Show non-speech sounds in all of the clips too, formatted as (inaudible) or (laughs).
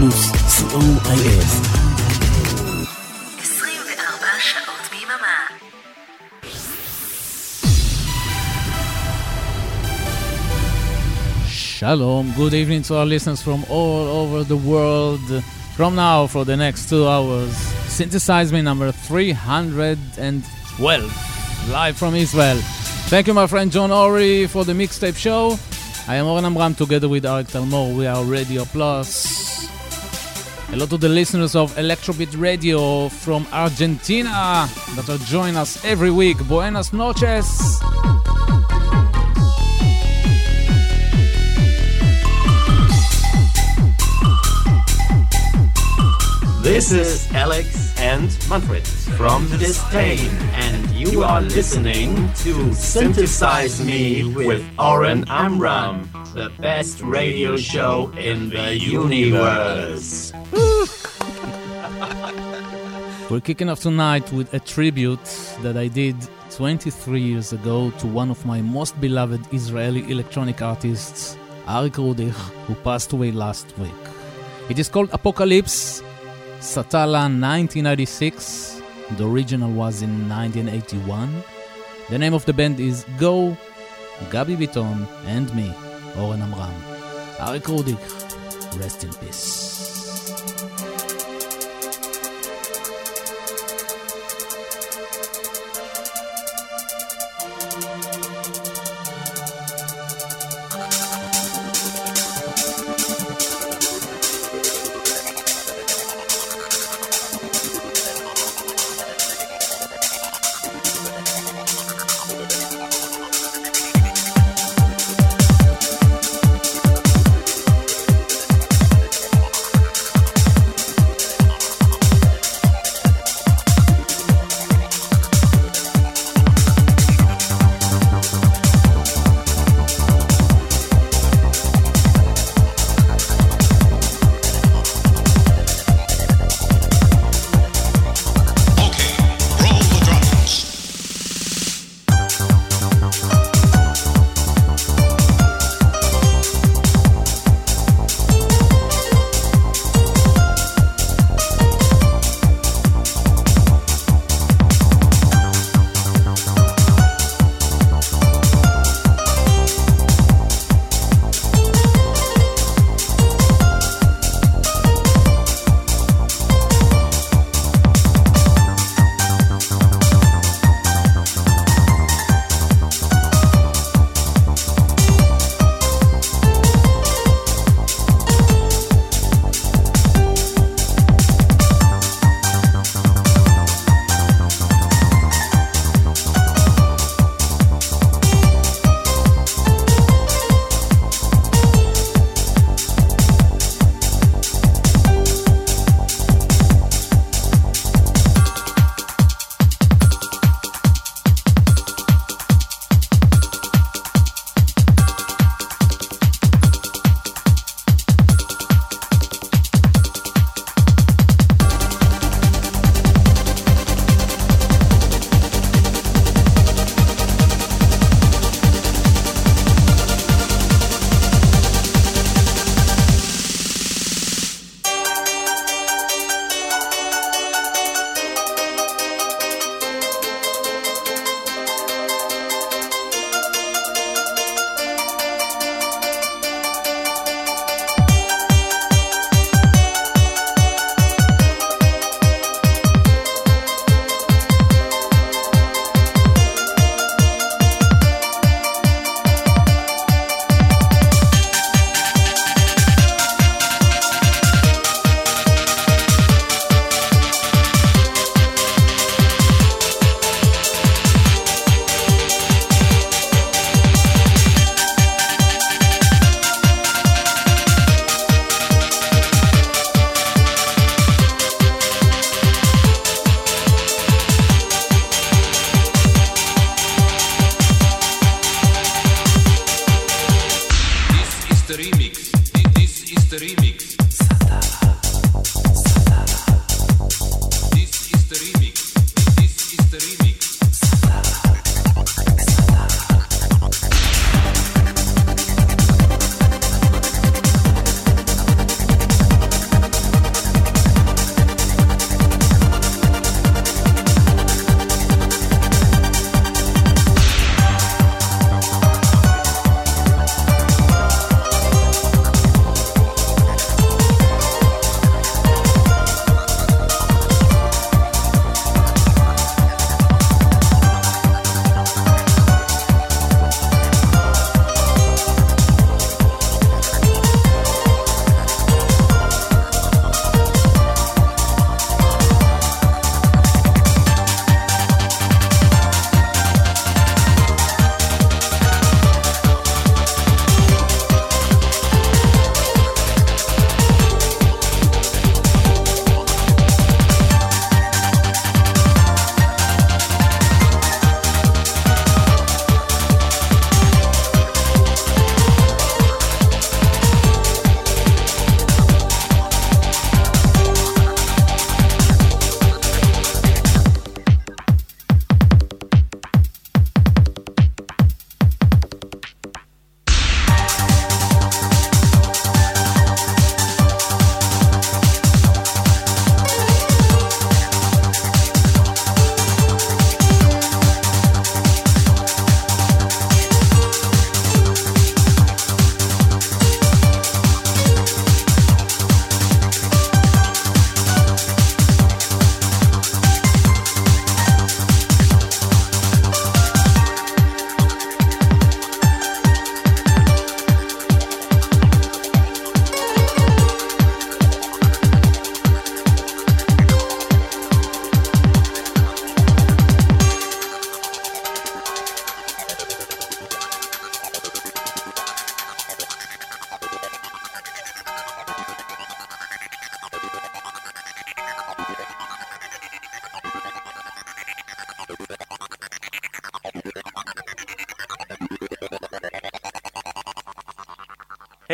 פלוס, co.il. 24 שעות ביממה. Shalom, good evening to our listeners from all over the world. From now, for the next two hours, Synthesize Me number 312, live from Israel. Thank you, my friend John Ori, for the mixtape show. I am Oren Amram together with Arik Talmor. We are Radio Plus. Hello to the listeners of Electrobeat Radio from Argentina that are joining us every week. Buenas noches. This is Alex and Manfred from Disdain, and you are listening to Synthesize Me with Oren Amram, the best radio show in the universe. We're kicking off tonight with a tribute that I did 23 years ago to one of my most beloved Israeli electronic artists, Arik Rudich, who passed away last week. It is called Apocalypse Satalla 1996. The original was in 1981. The name of the band is Go, Gabi Biton, and me, Oren Amram. Arik Rudich, rest in peace.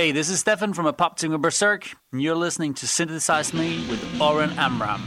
Hey, this is Stefan from Apoptygma Berzerk, and you're listening to Synthesize Me with Oren Amram.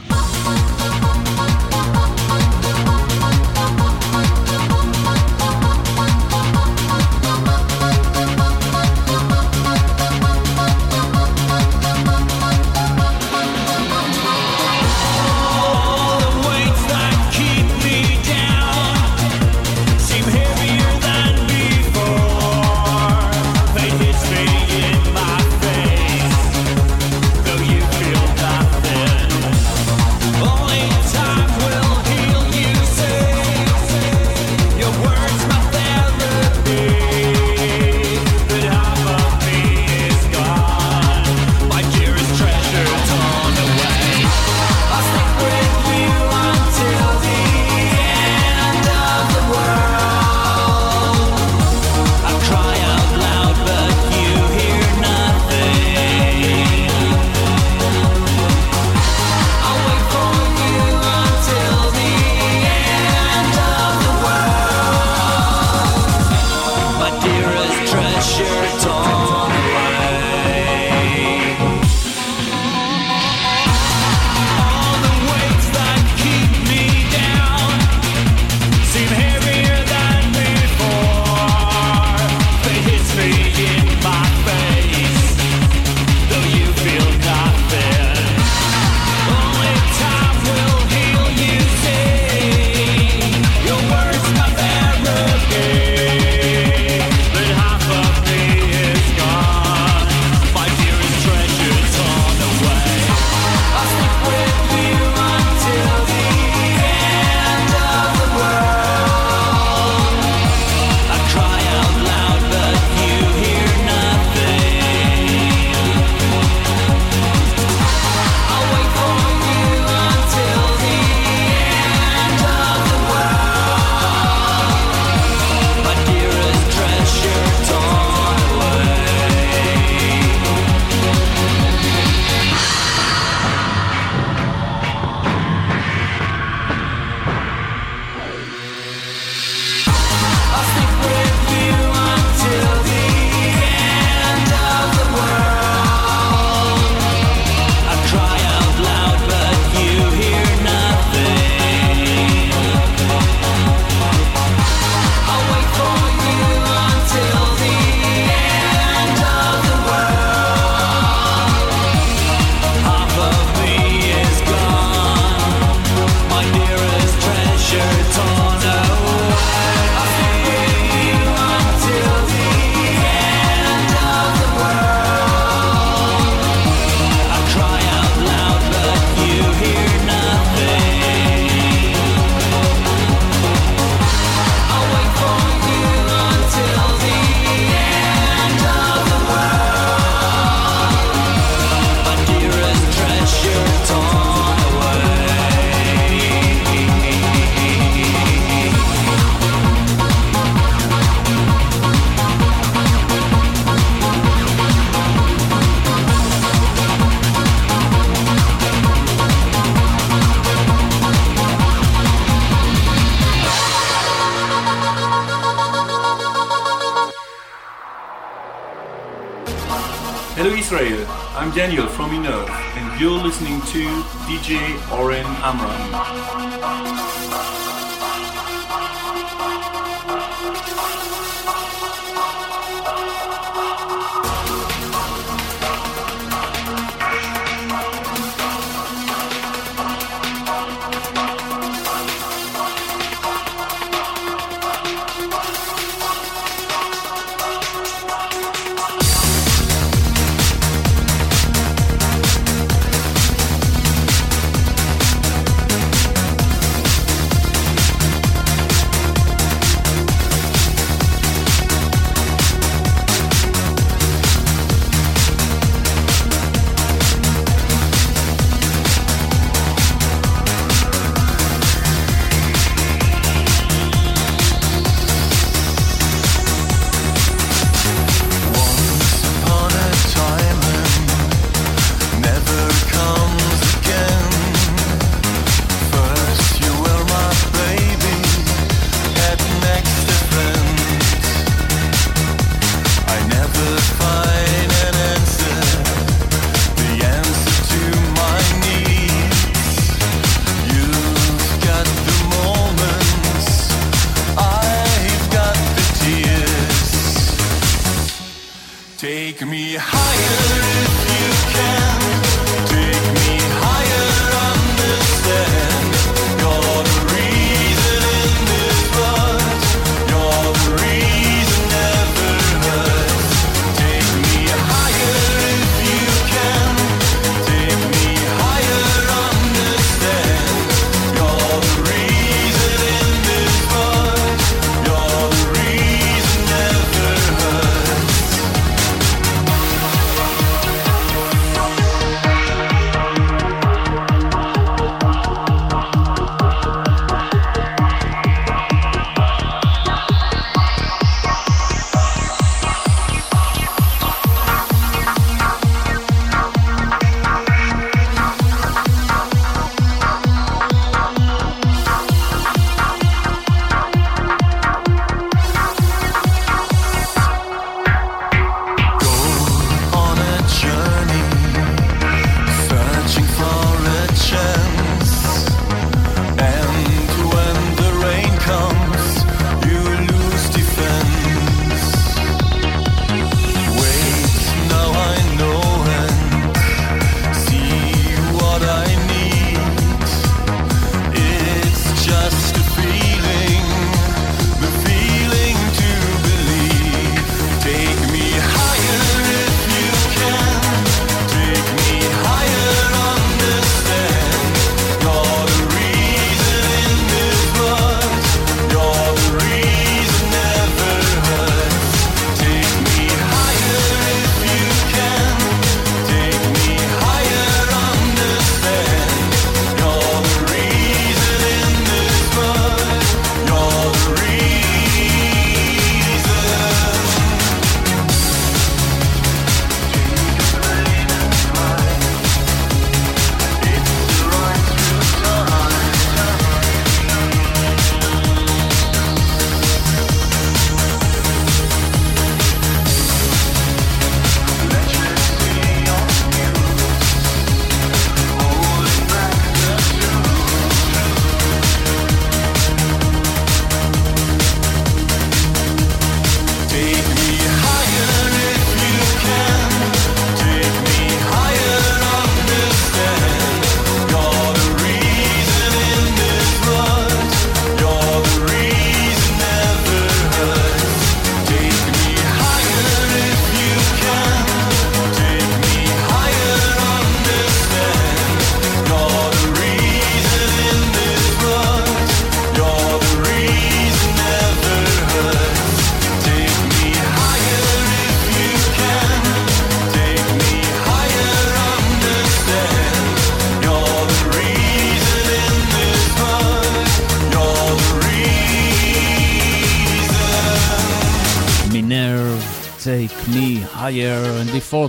Daniel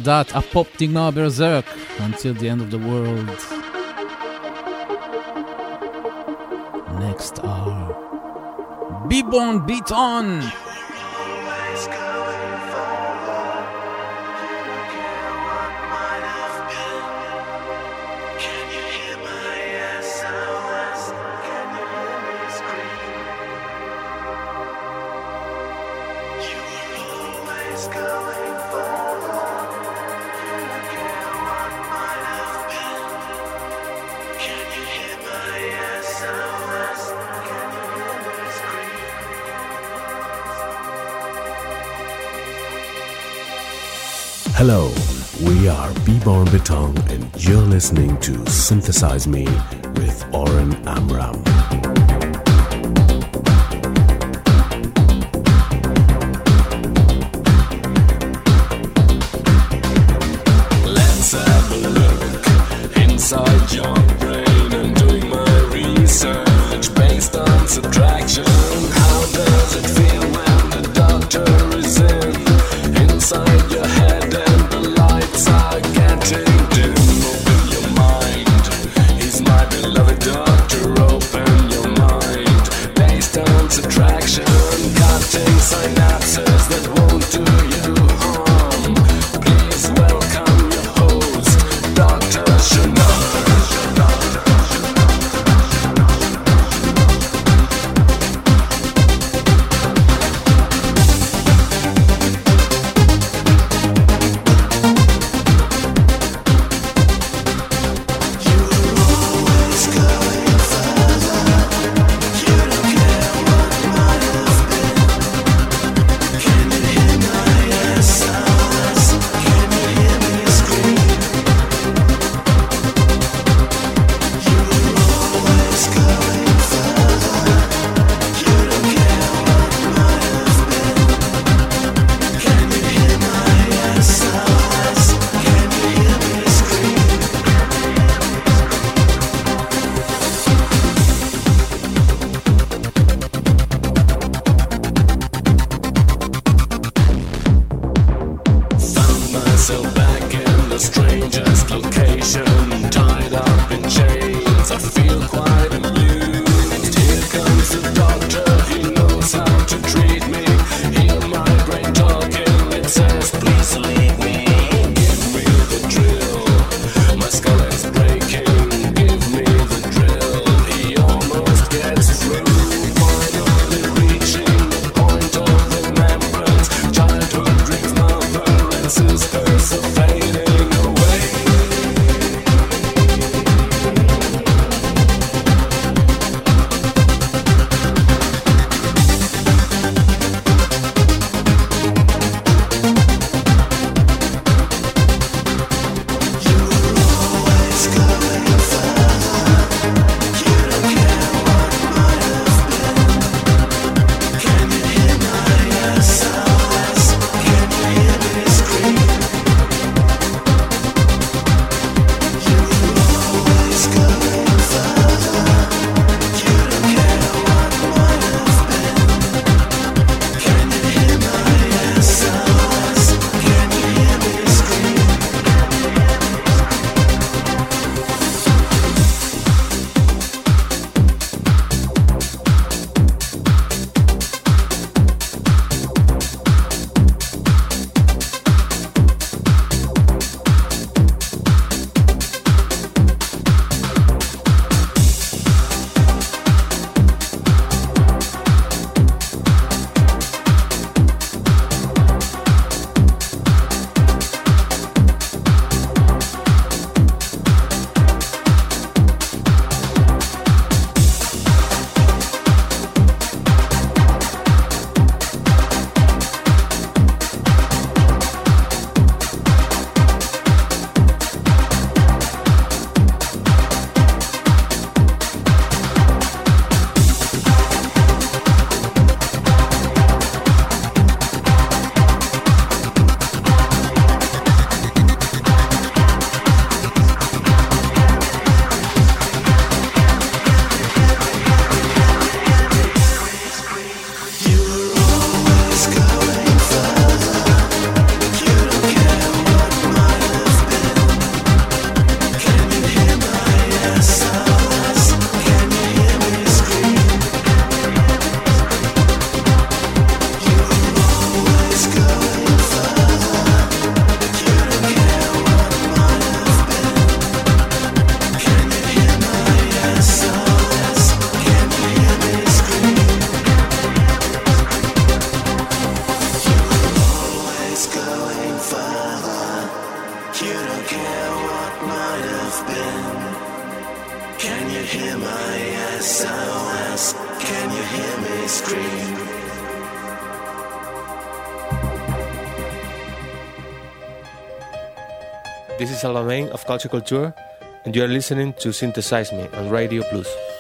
before that, Apoptygma Berzerk until the end of the world. Next are Beborn Beton. Hello, we are Beborn Beton and you're listening to Synthesize Me with Oren Amram. Salamain of Culture Kultür, and you are listening to Synthesize Me on Radio Plus.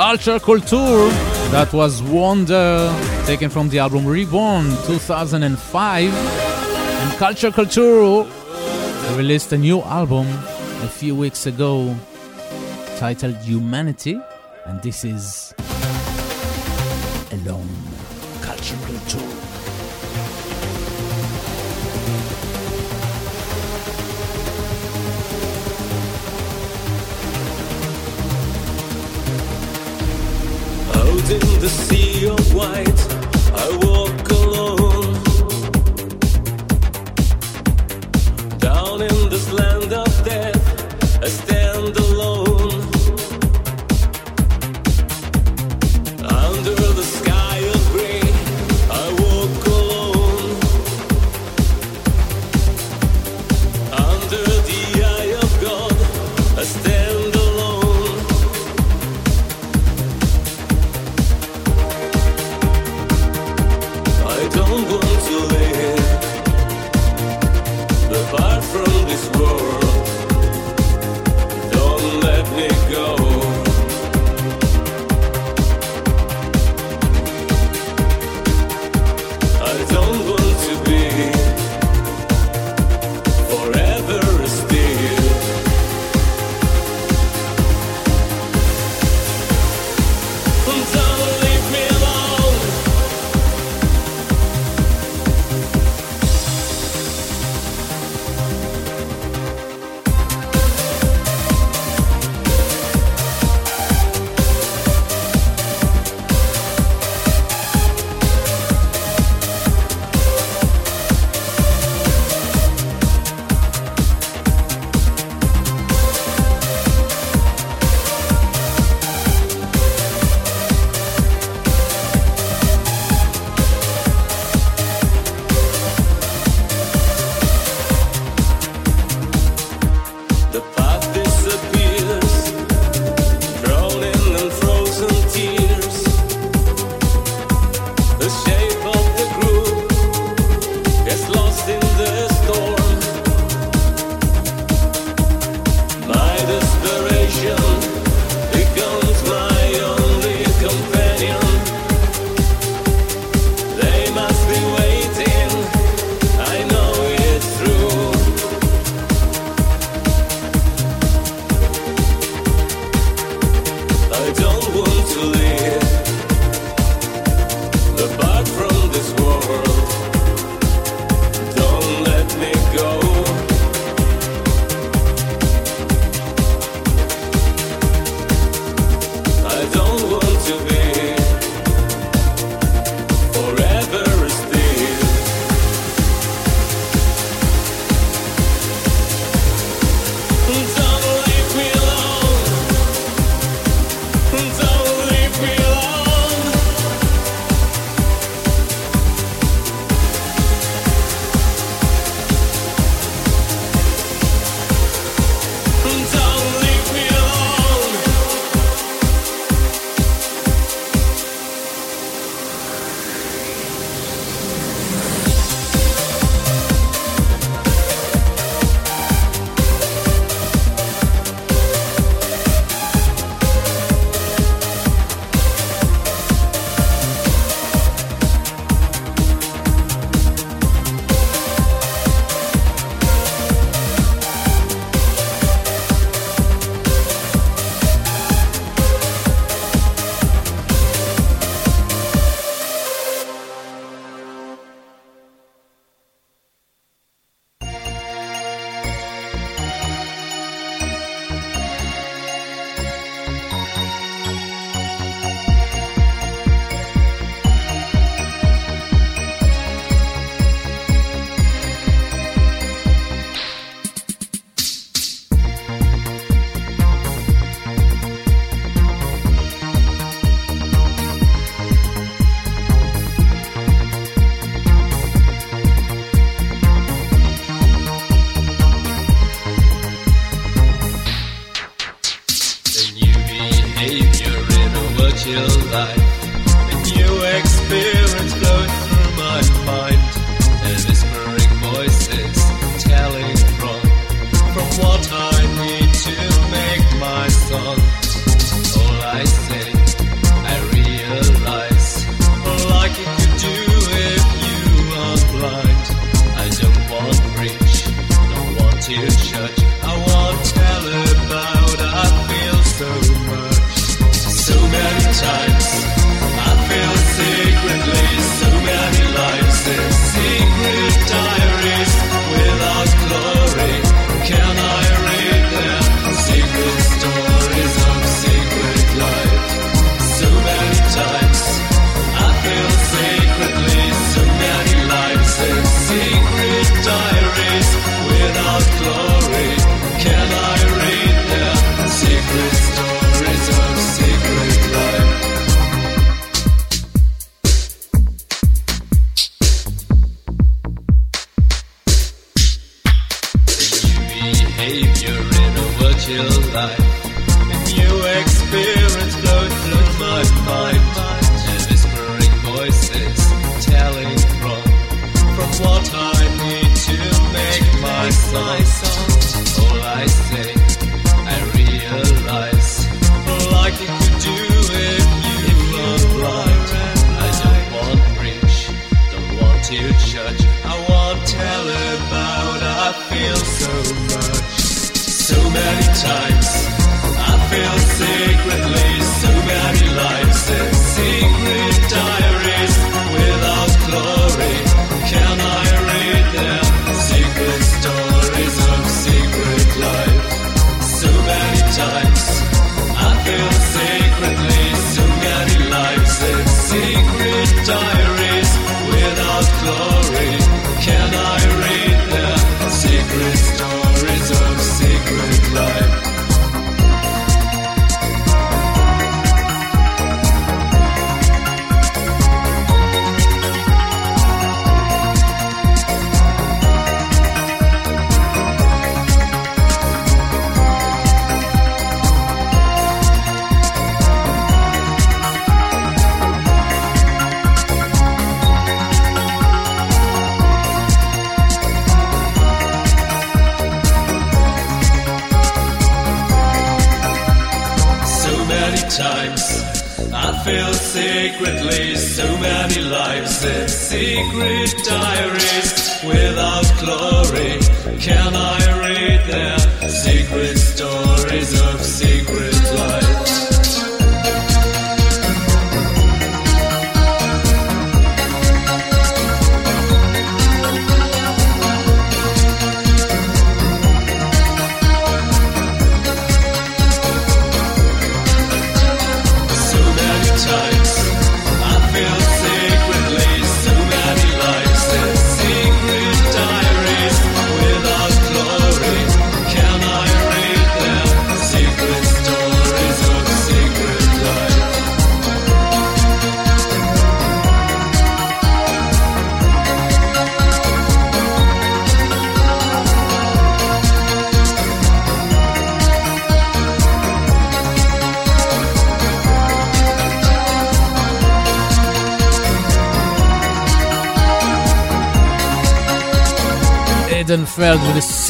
Culture Kultür. That was Wonder, taken from the album Reborn 2005. And Culture Kultür released a new album a few weeks ago titled Humanity, and this is life.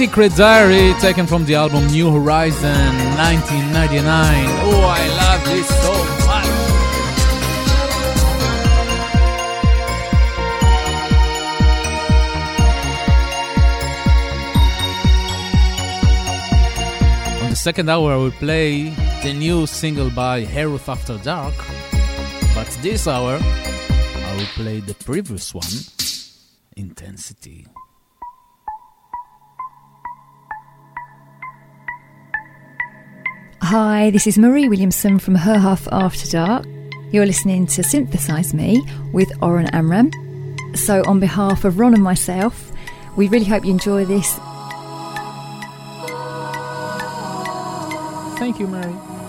Secret Diary, taken from the album New Horizon 1999. Oh, I love this so much. On the second hour, I will play the new single by Herhuth After Dark, but this hour, I will play the previous one. This is Marie Williamson from Herhuth After Dark. You're listening to Synthesize Me with Oren Amram. So, on behalf of Ron and myself, we really hope you enjoy this. Thank you, Marie.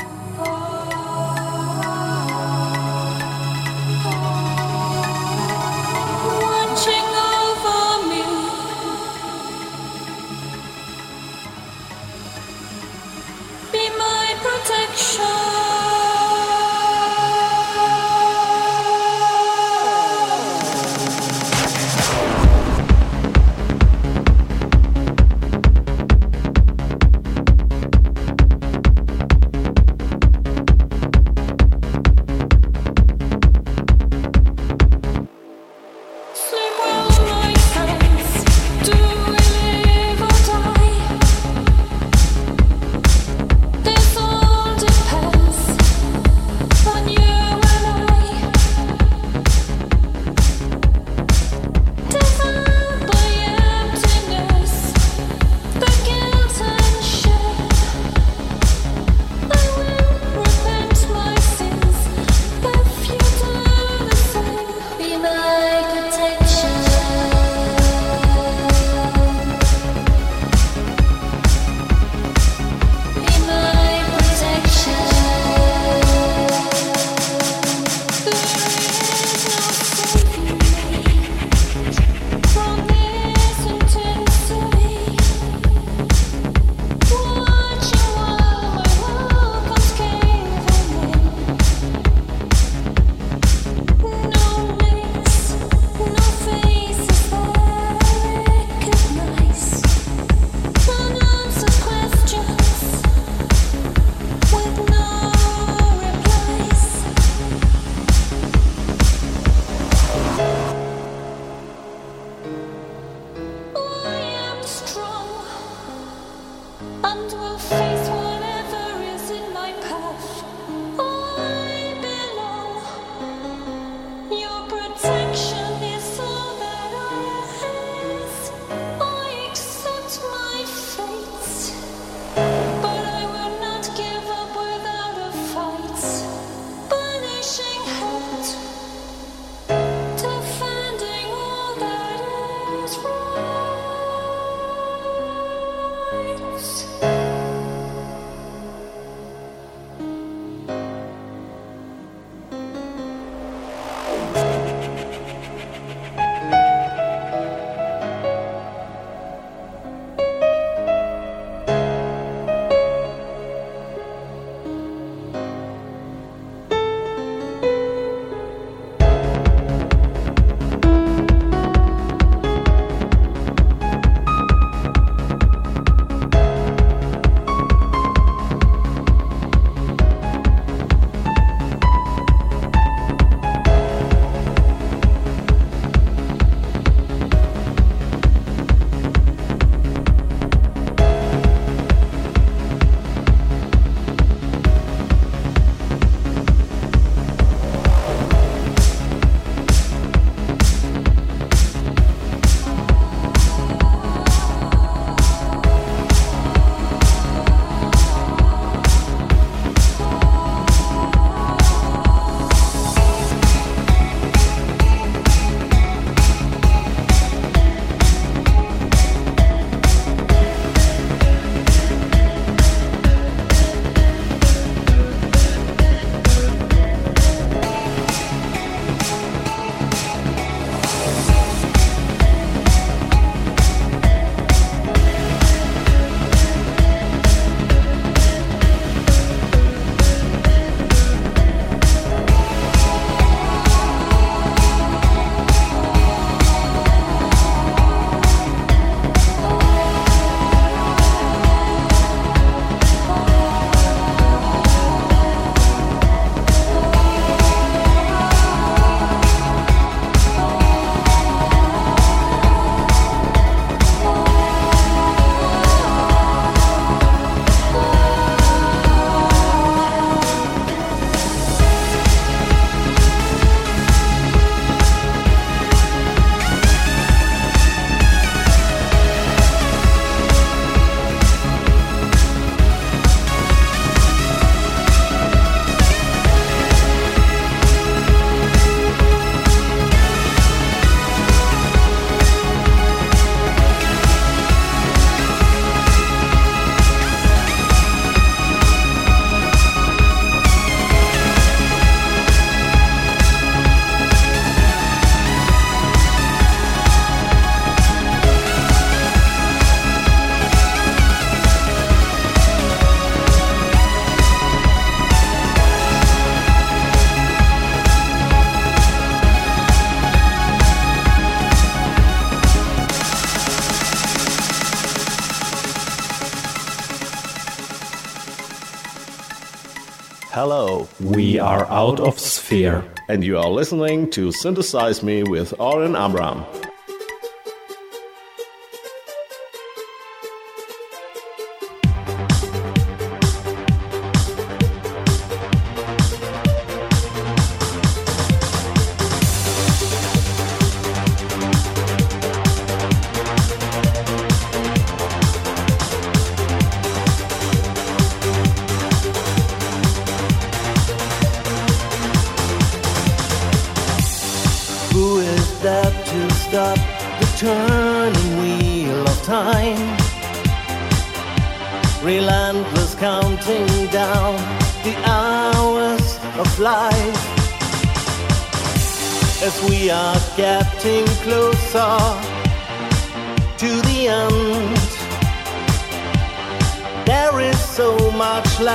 out of sphere. And you are listening to Synthesize Me with Oren Amram.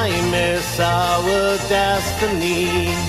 I miss our destiny.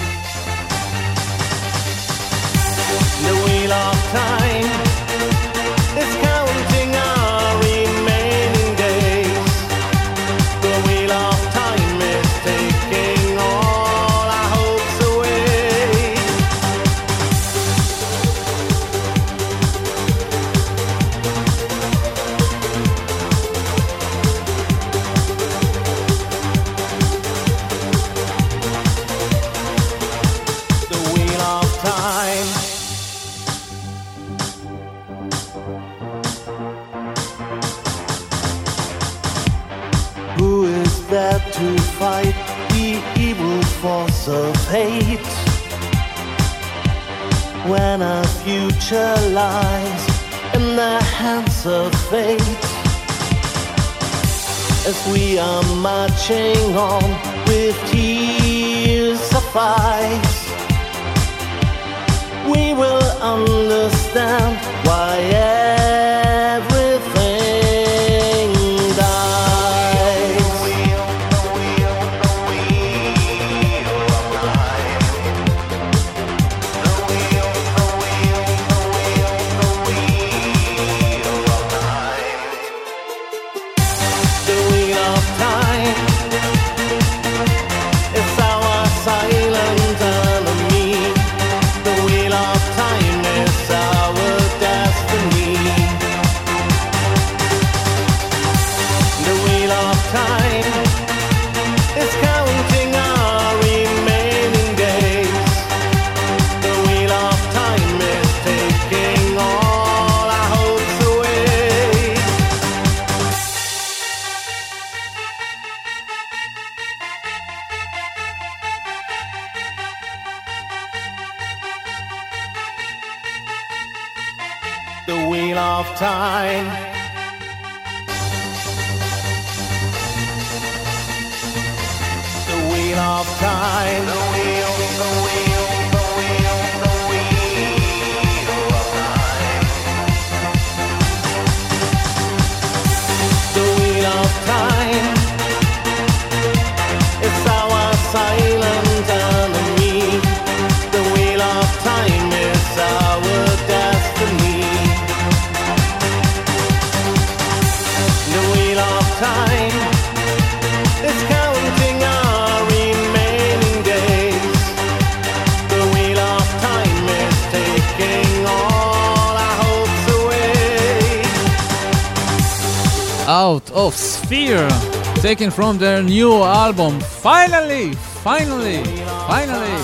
taken from their new album. Finally, finally, finally,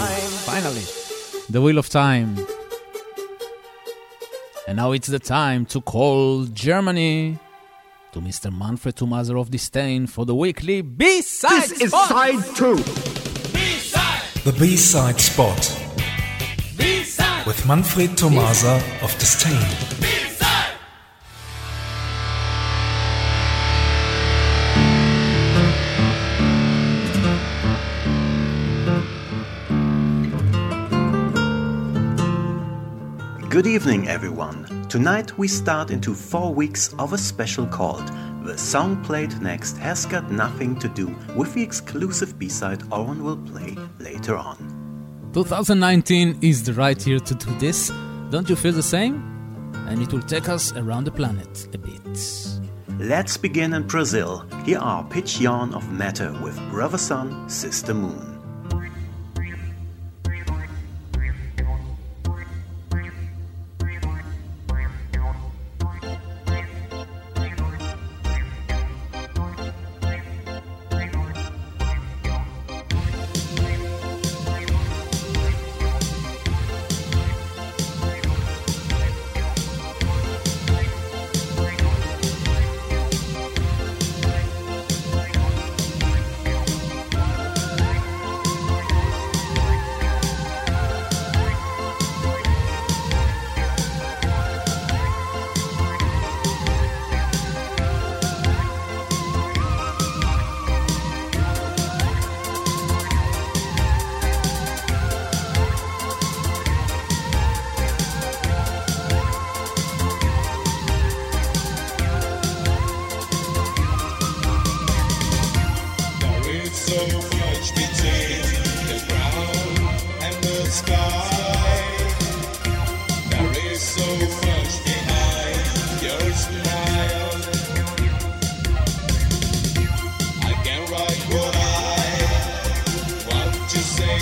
finally, The Wheel of Time. And now it's the time to call Germany to Mr. Manfred Thomaser of Disdain for the weekly B-side This is side two. B-side. The B-side spot. B-side. With Manfred Thomaser of Disdain. Good evening, everyone. Tonight we start into four weeks of a special called The Song Played Next Has Got Nothing to Do with the exclusive B side Owen will play later on. 2019 is the right year to do this. Don't you feel the same? And it will take us around the planet a bit. Let's begin in Brazil. Here are Pitch Yarn of Matter with Brother Sun, Sister Moon.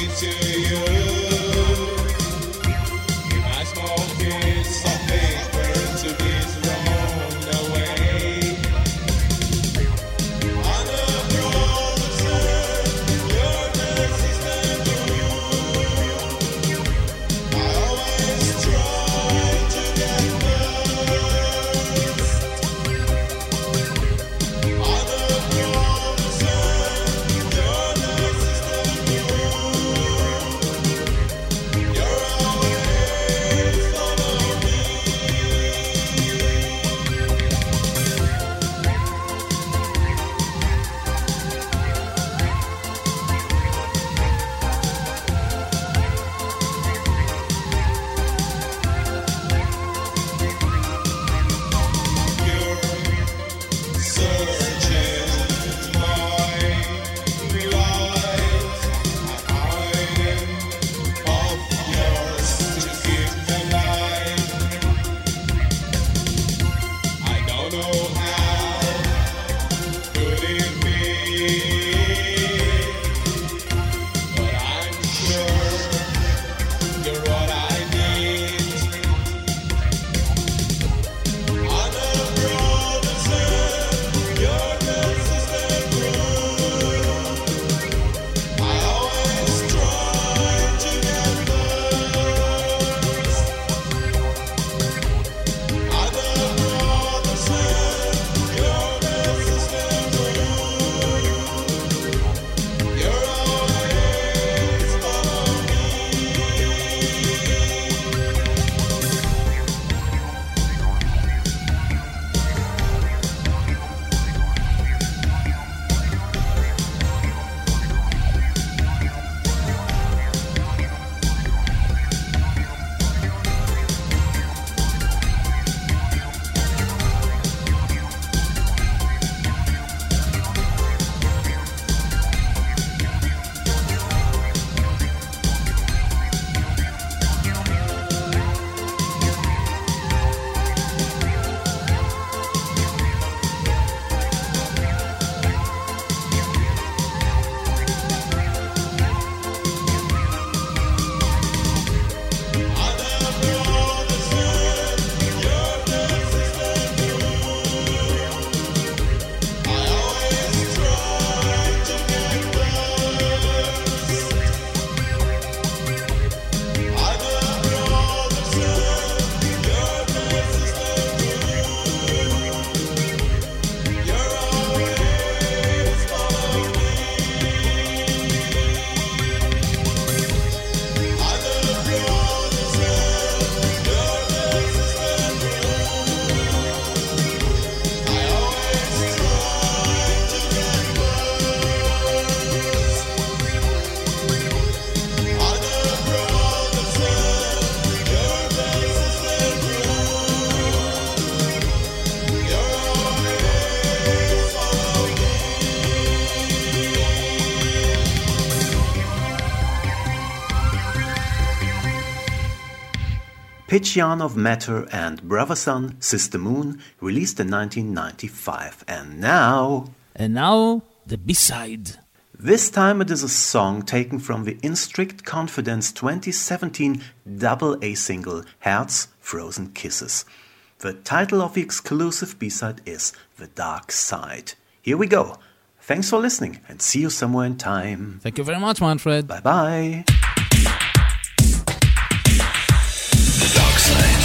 To you. Of Matter and Brother Sun, Sister Moon, released in 1995. And now. And now, the B side. This time it is a song taken from the In Strict Confidence 2017 double A single Herz Frozen Kisses. The title of the exclusive B side is The Dark Side. Here we go. Thanks for listening and see you somewhere in time. Thank you very much, Manfred. Bye bye. Flashlight.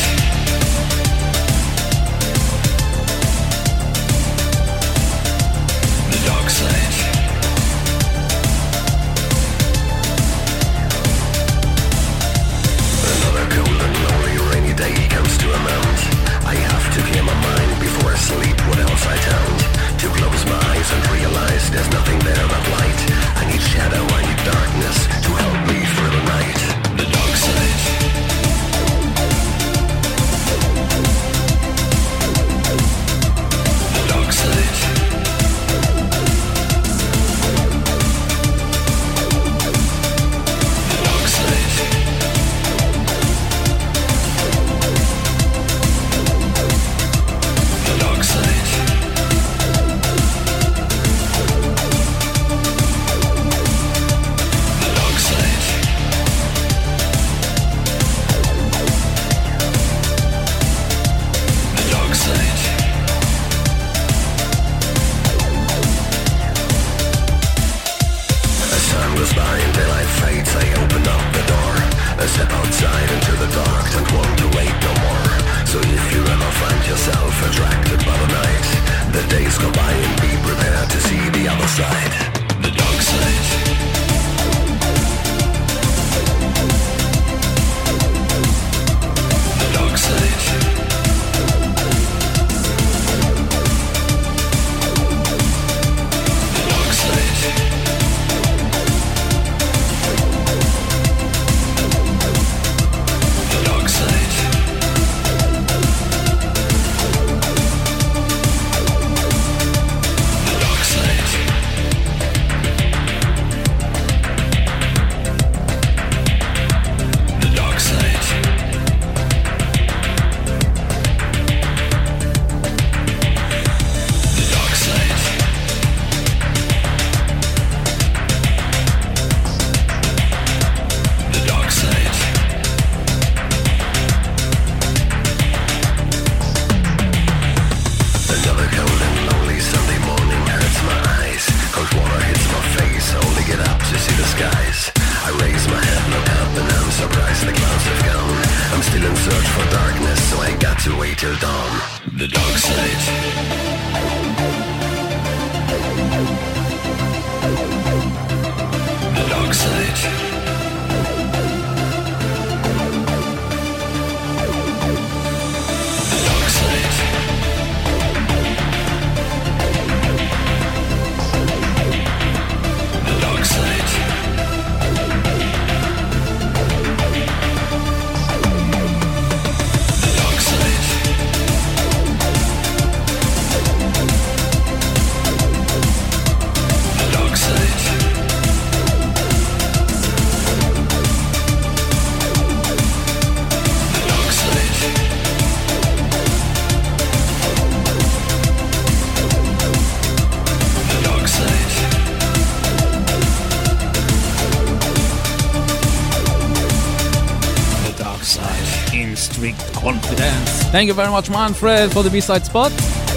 Thank you very much, Manfred, for the B-side spot,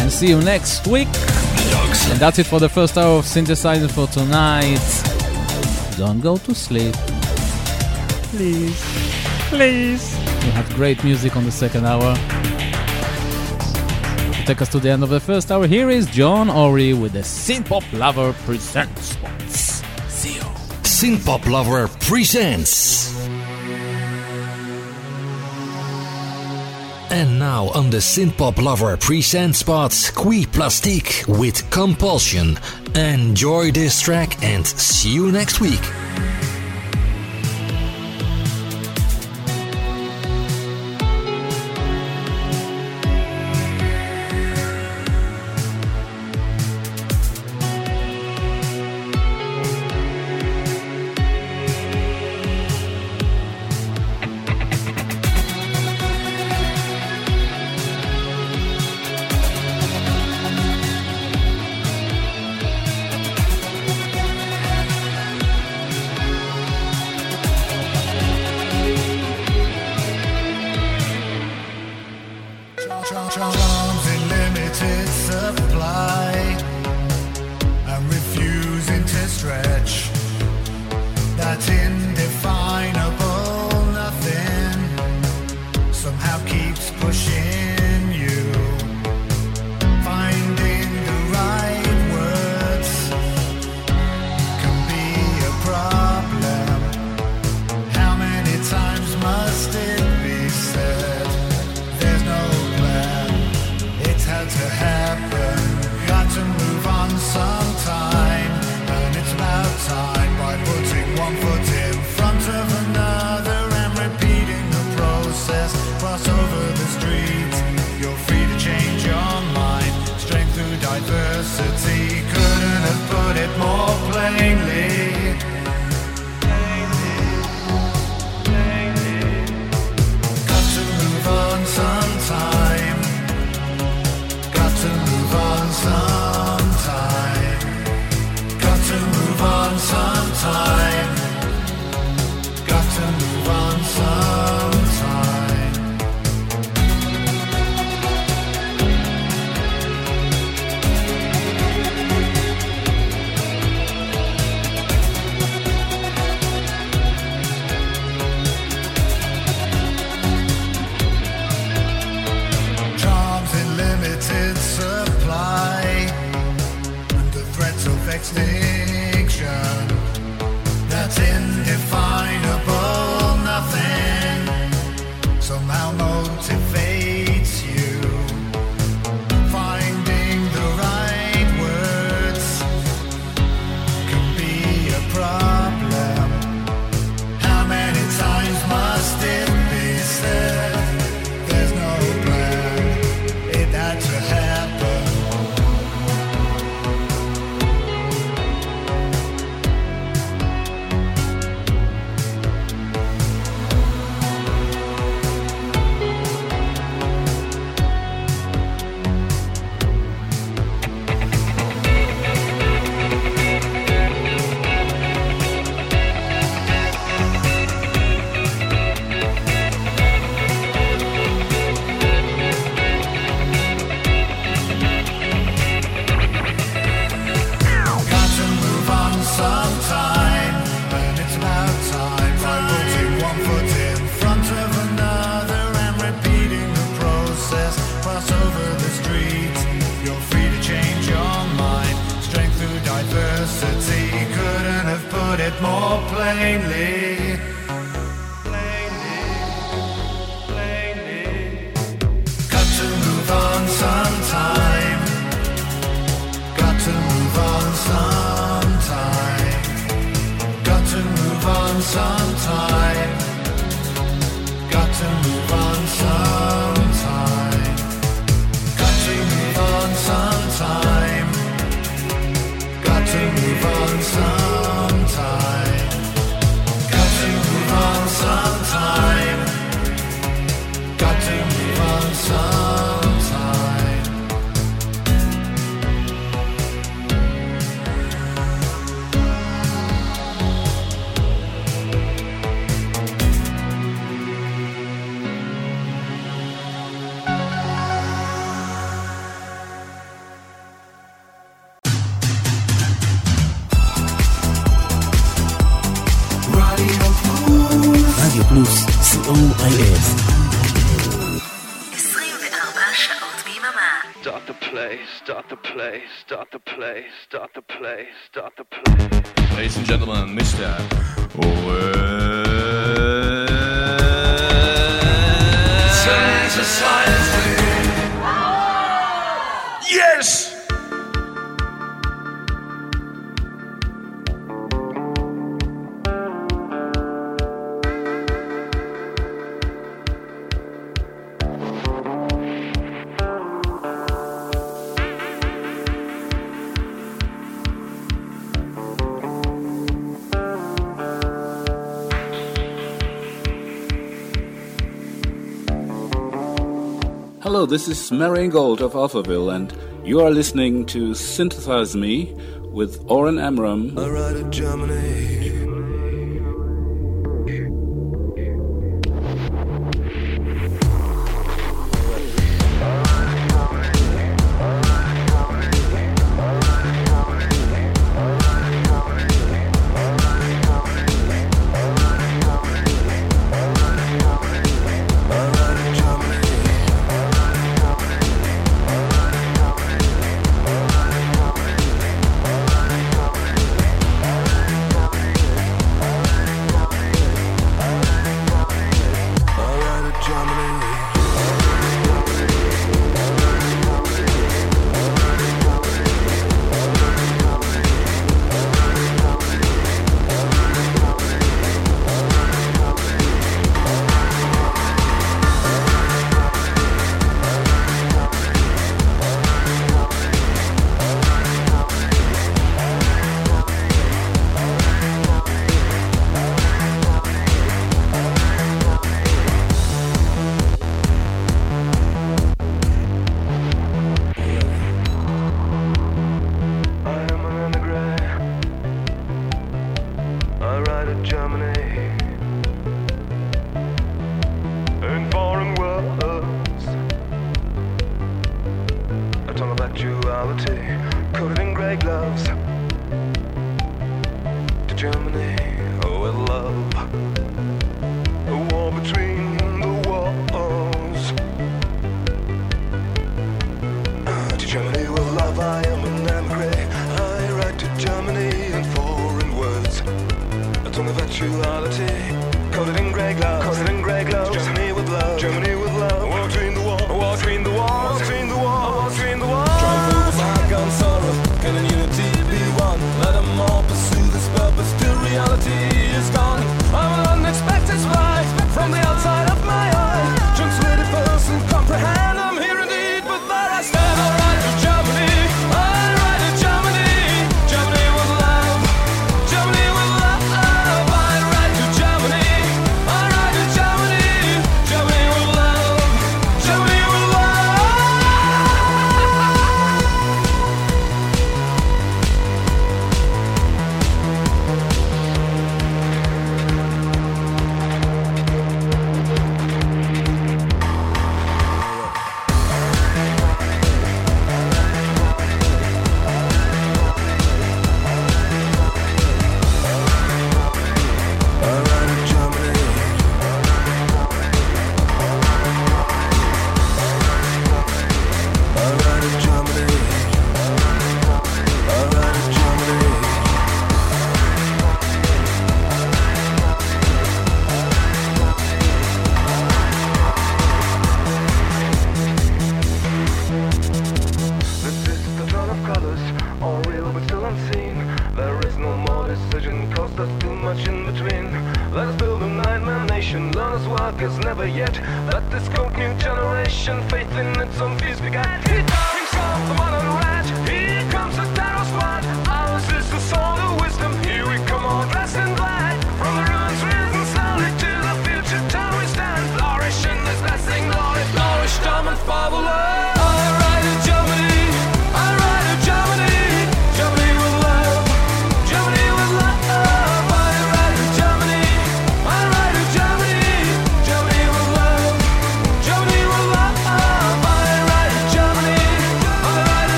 and see you next week. And that's it for the first hour of Synthesize Me for tonight. Don't go to sleep. Please. Please. We have great music on the second hour. To take us to the end of the first hour, here is John Ori with the Synthpop Lover Presents spots. See you. Synthpop Lover presents. And now on the Synthpop Lover presents spot, Qui Plastique with Compulsion. Enjoy this track and see you next week. sometimes Marian Gold of Alphaville, and you are listening to Synthesize Me with Oren Amram.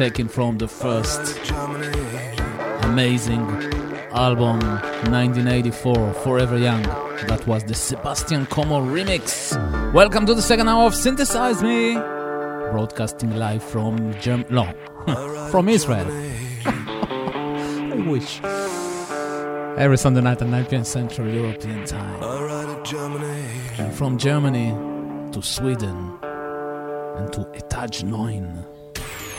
taken from the first amazing album 1984 Forever Young. That was the Sebastian Komor remix. Welcome to the second hour of Synthesize Me, broadcasting live from Germany. No, (laughs) from Israel. (laughs) I wish. Every Sunday night at 9 p.m. Central European time. And from Germany to Sweden and to Etage 9.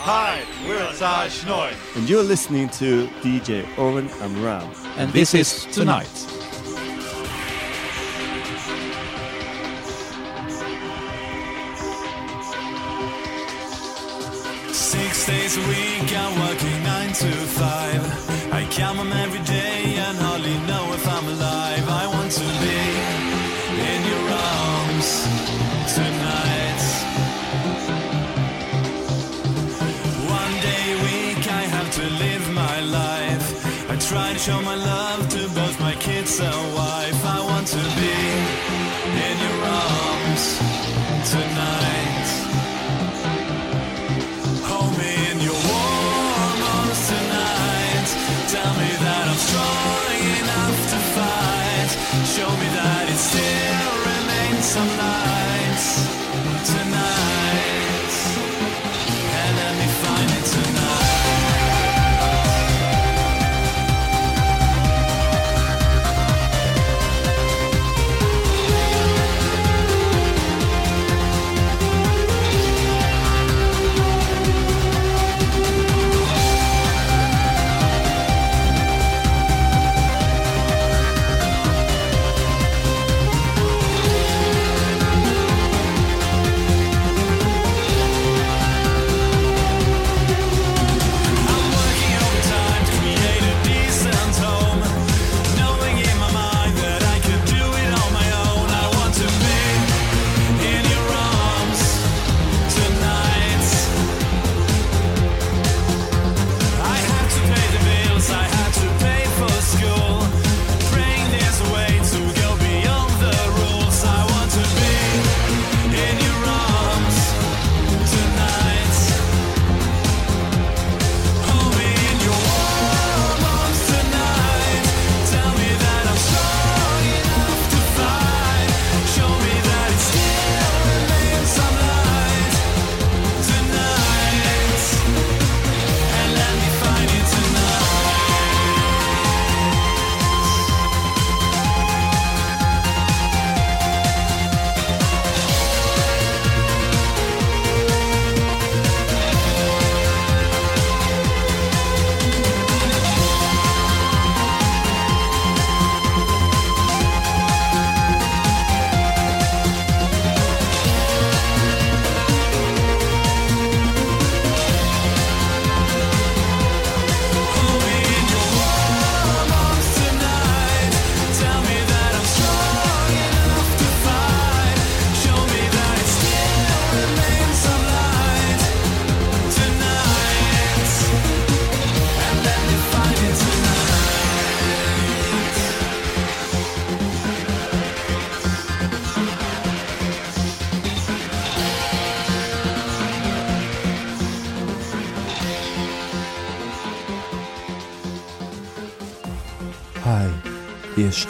Hi, we're Taj Schnoy. And you're listening to DJ Oren Amram. And, and this, this is Tonight.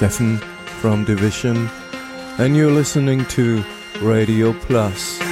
Stefan from Division, and you're listening to Radio Plus.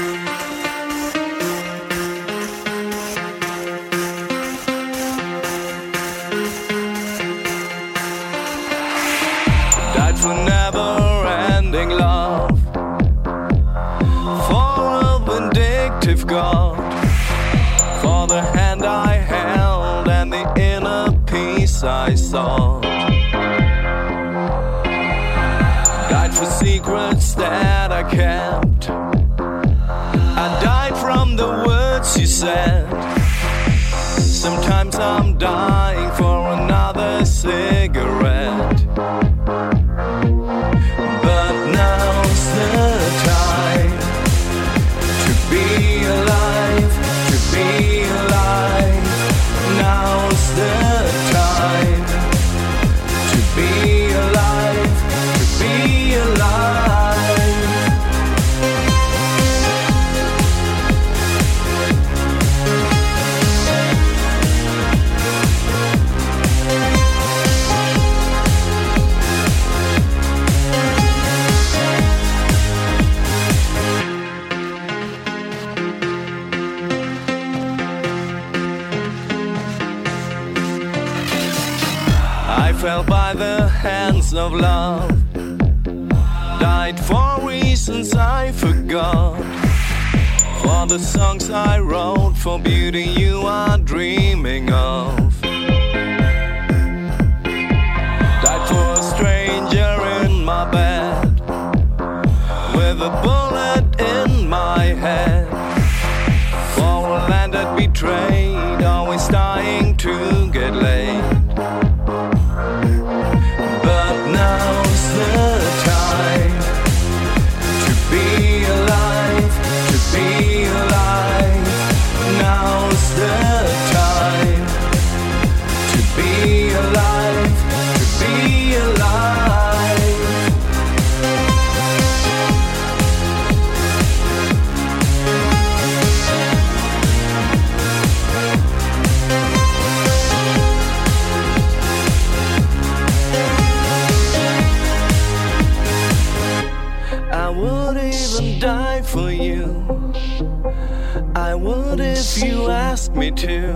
asked me to.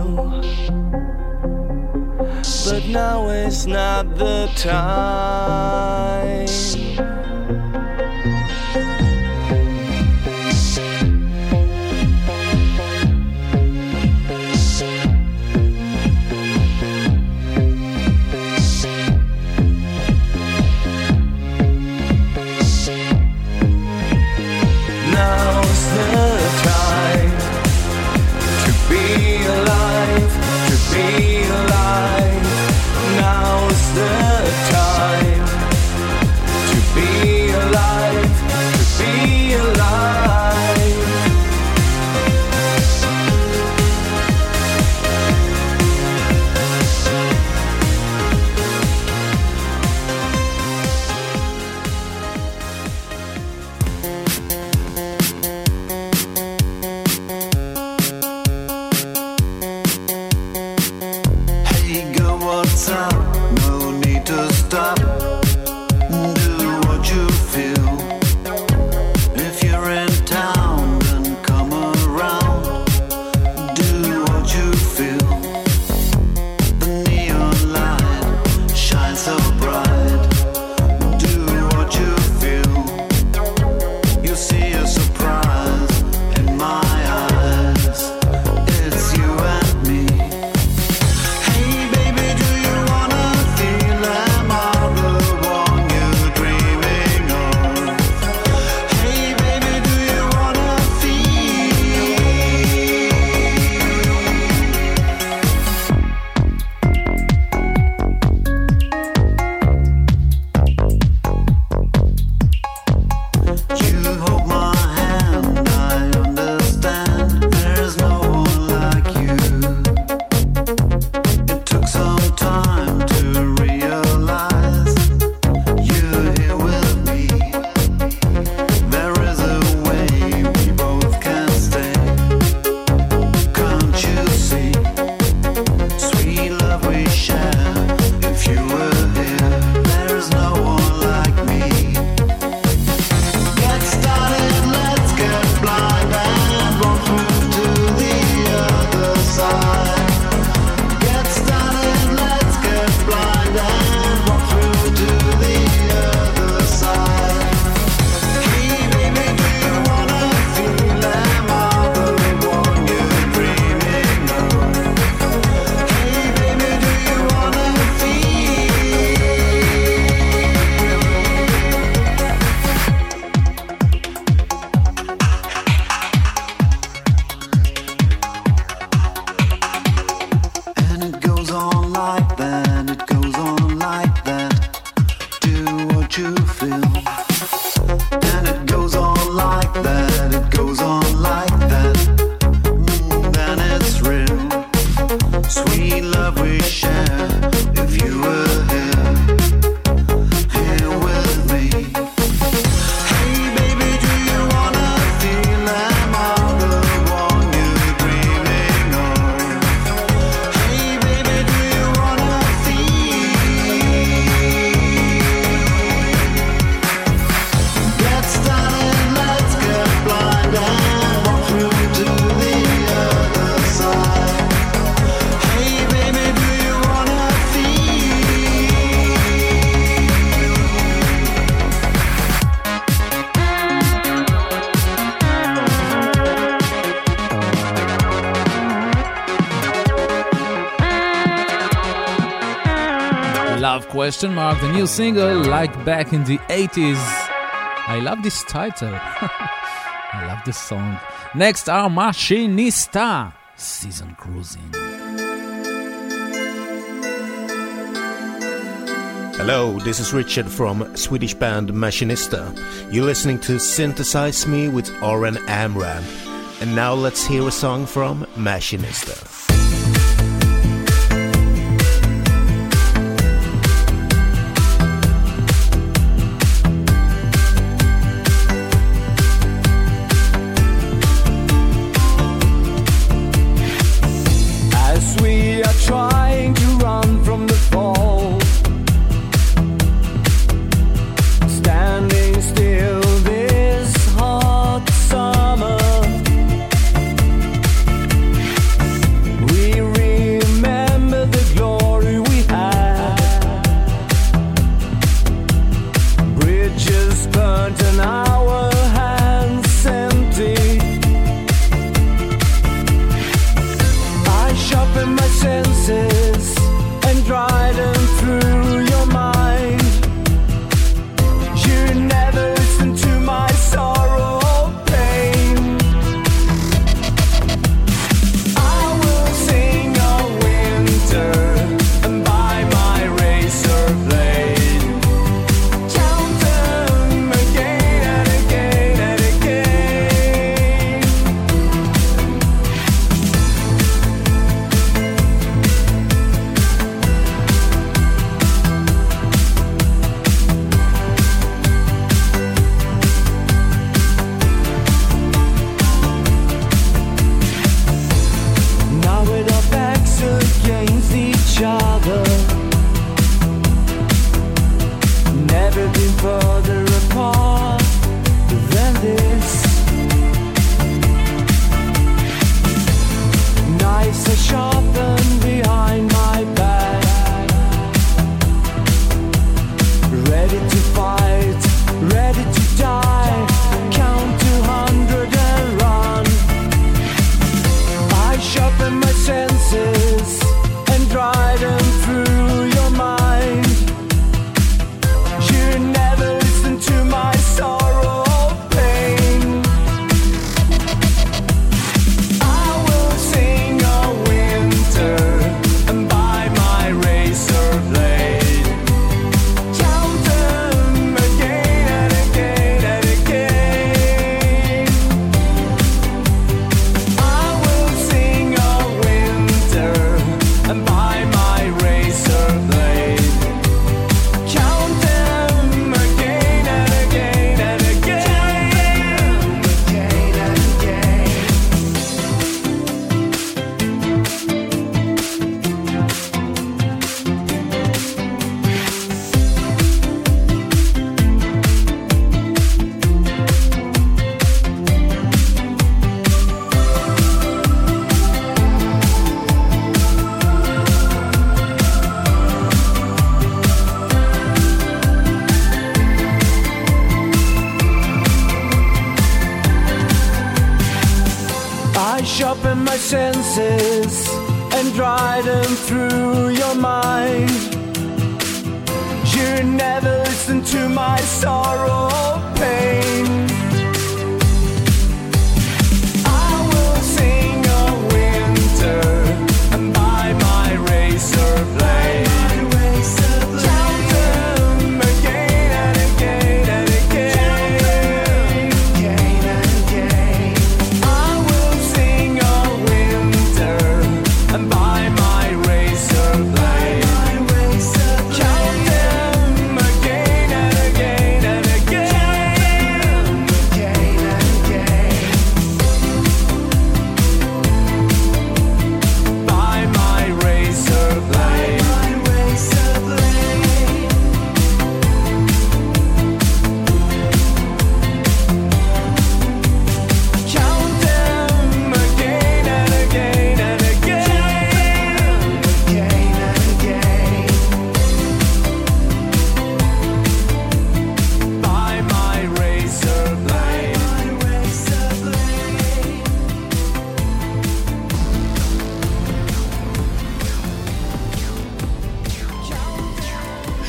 But now is not the time. question mark the new single like back in the 80s i love this title. (laughs) I love this song. Next are machinista season cruising. Hello this is richard from swedish band machinista. You're listening to synthesize me with oren amram. And now let's hear a song from machinista.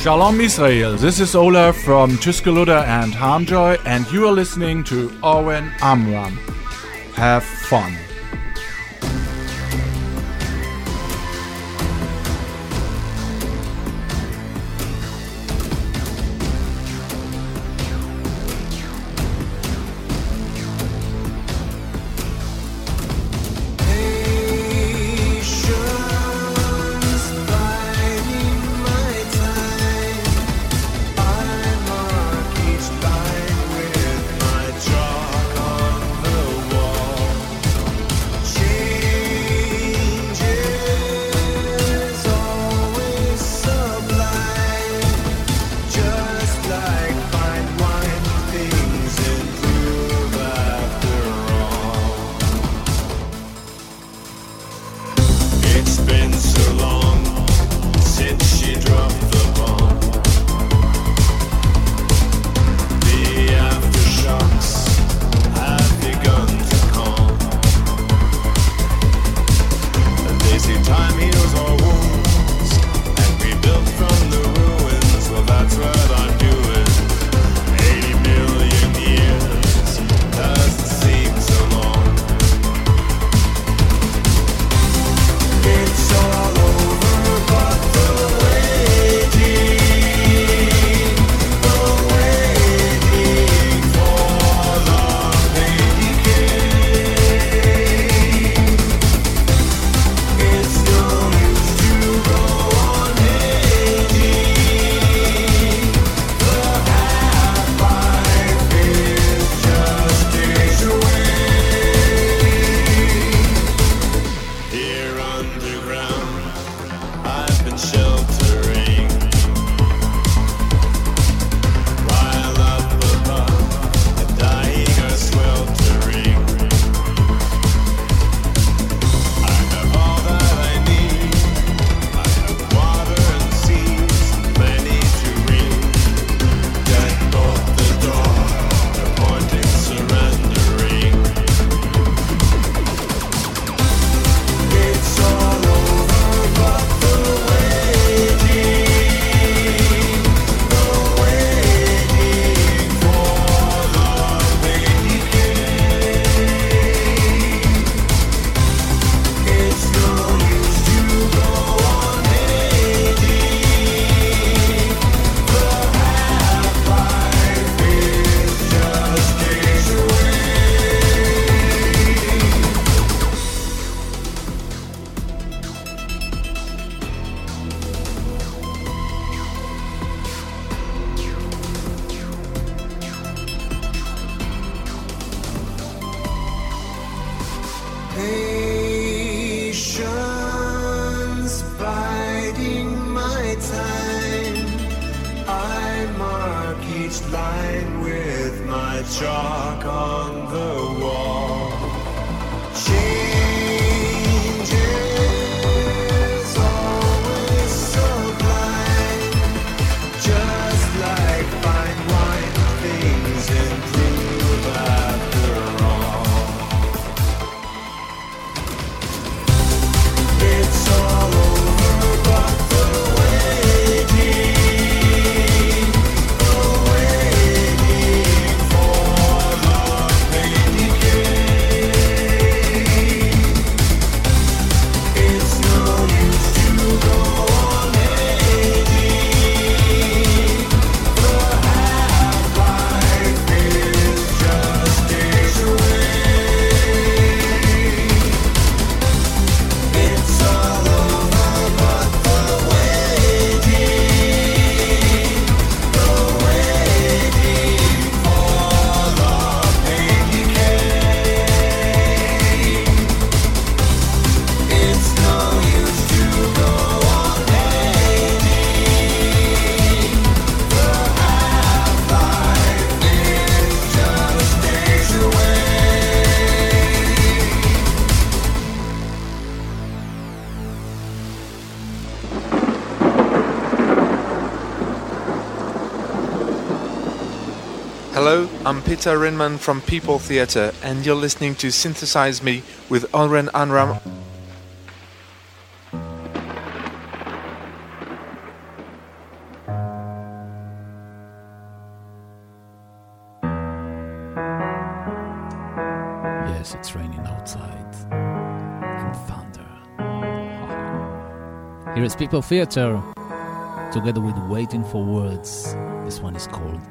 Shalom Israel, this is Ola from Tuscaloosa and Harmjoy, and you are listening to Oren Amram. Have fun. I'm Peter Renman from People Theatre, and you're listening to Synthesize Me with Oren Amram yes it's raining outside Here is People Theater, together with Waiting for Words. This one is called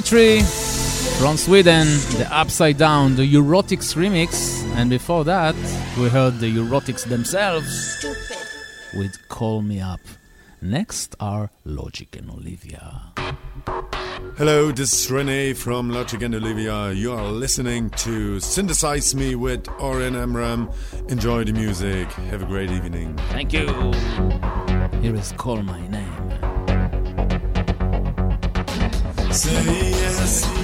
Geometry from Sweden, the Upside Down, the Eurotics remix, and before that, we heard the Eurotics themselves Stupid. with Call Me Up. Next are Logic and Olivia. Hello, this is Rene from Logic and Olivia. You are listening to Synthesize Me with Oren Amram. Enjoy the music. Have a great evening. Thank you. Here is Call Me say yes.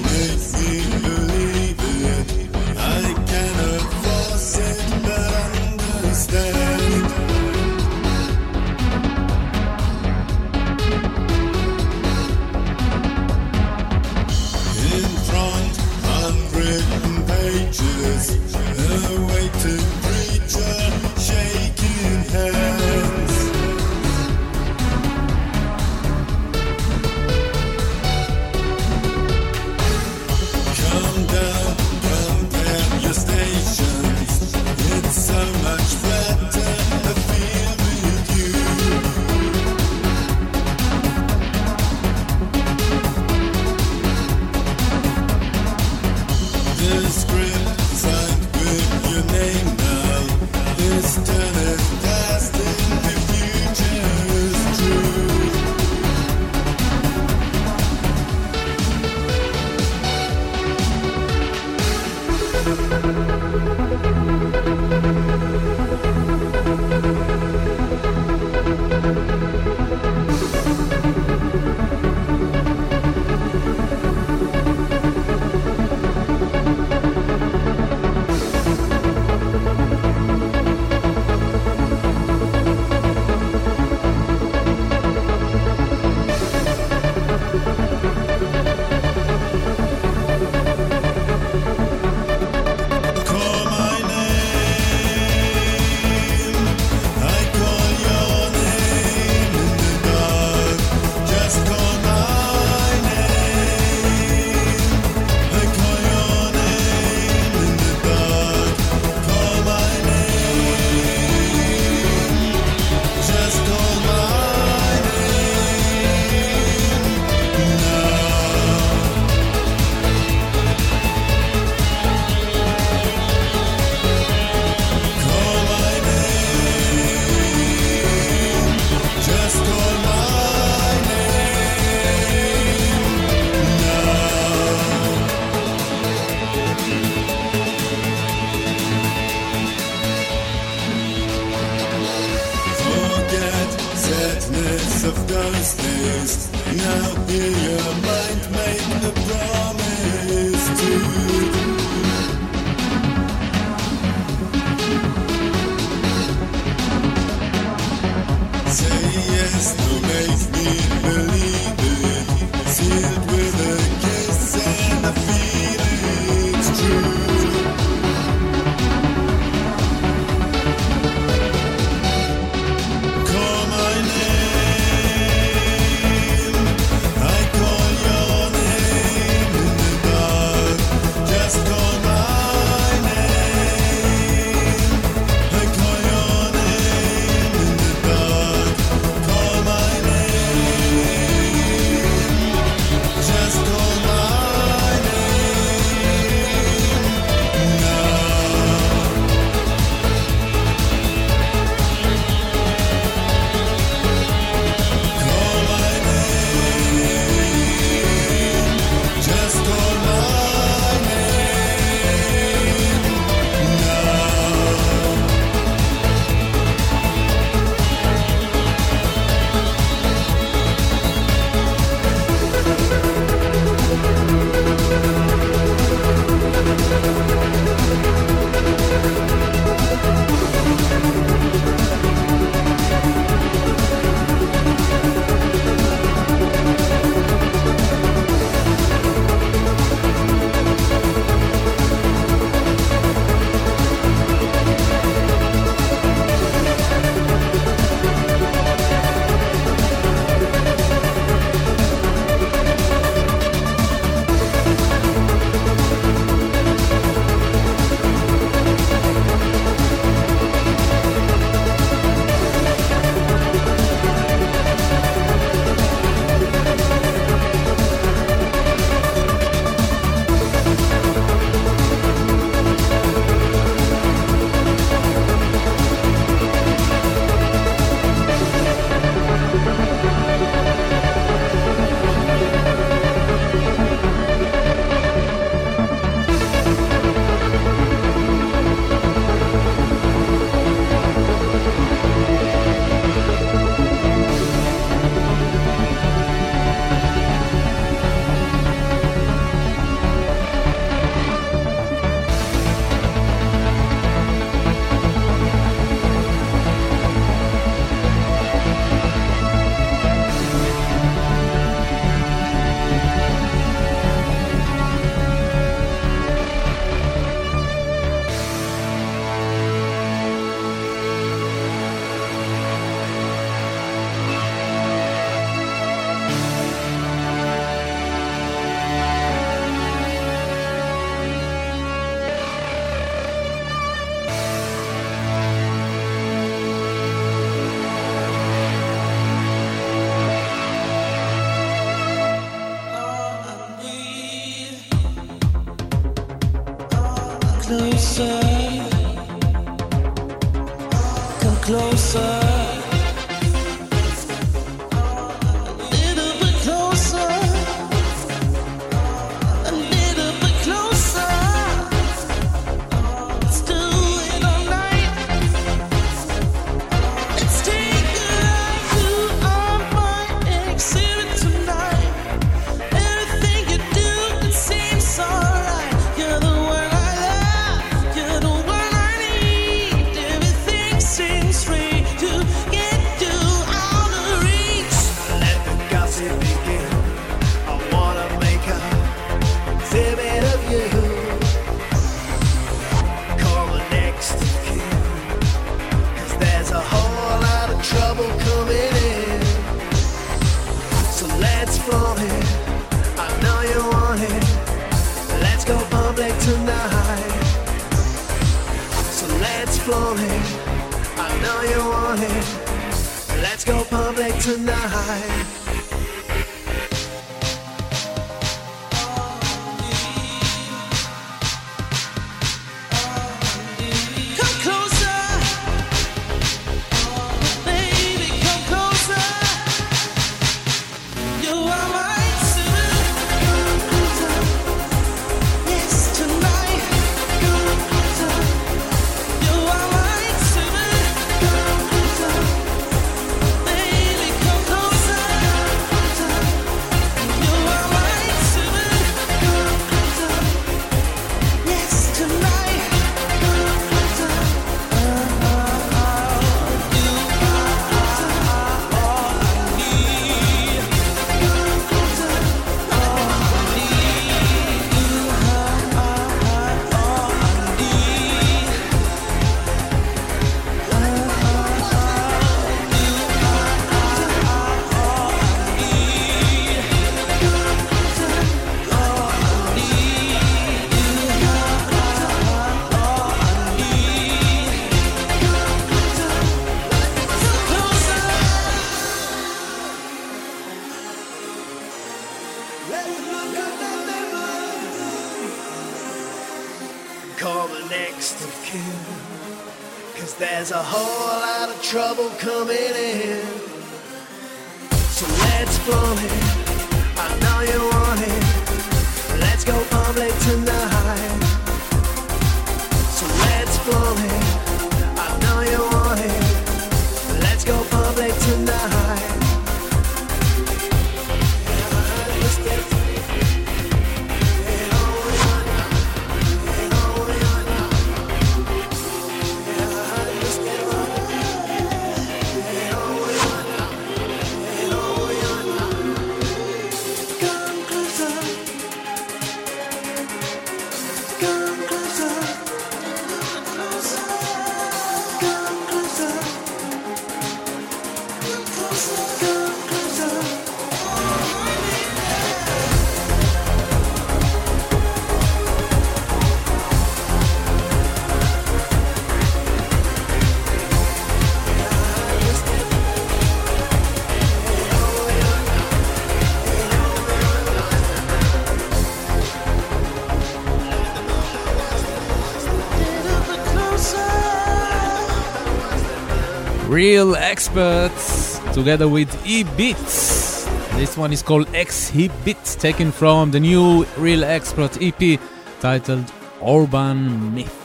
Real Experts together with E Beats. This one is called X E Beats, taken from the new Real Expert EP titled Urban Myth.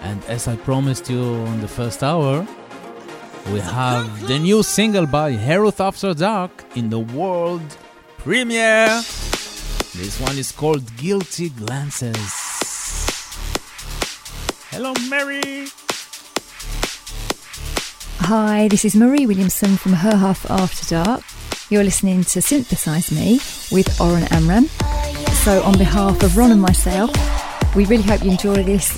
And as I promised you on the first hour, we have the new single by Herhuth AfterDark in the world premiere. This one is called Guilty Glances. Hello, Mary! Hi, this is Marie Williamson from Herhuth AfterDark. You're listening to Synthesize Me with Oren Amram. So, on behalf of Ron and myself, we really hope you enjoy this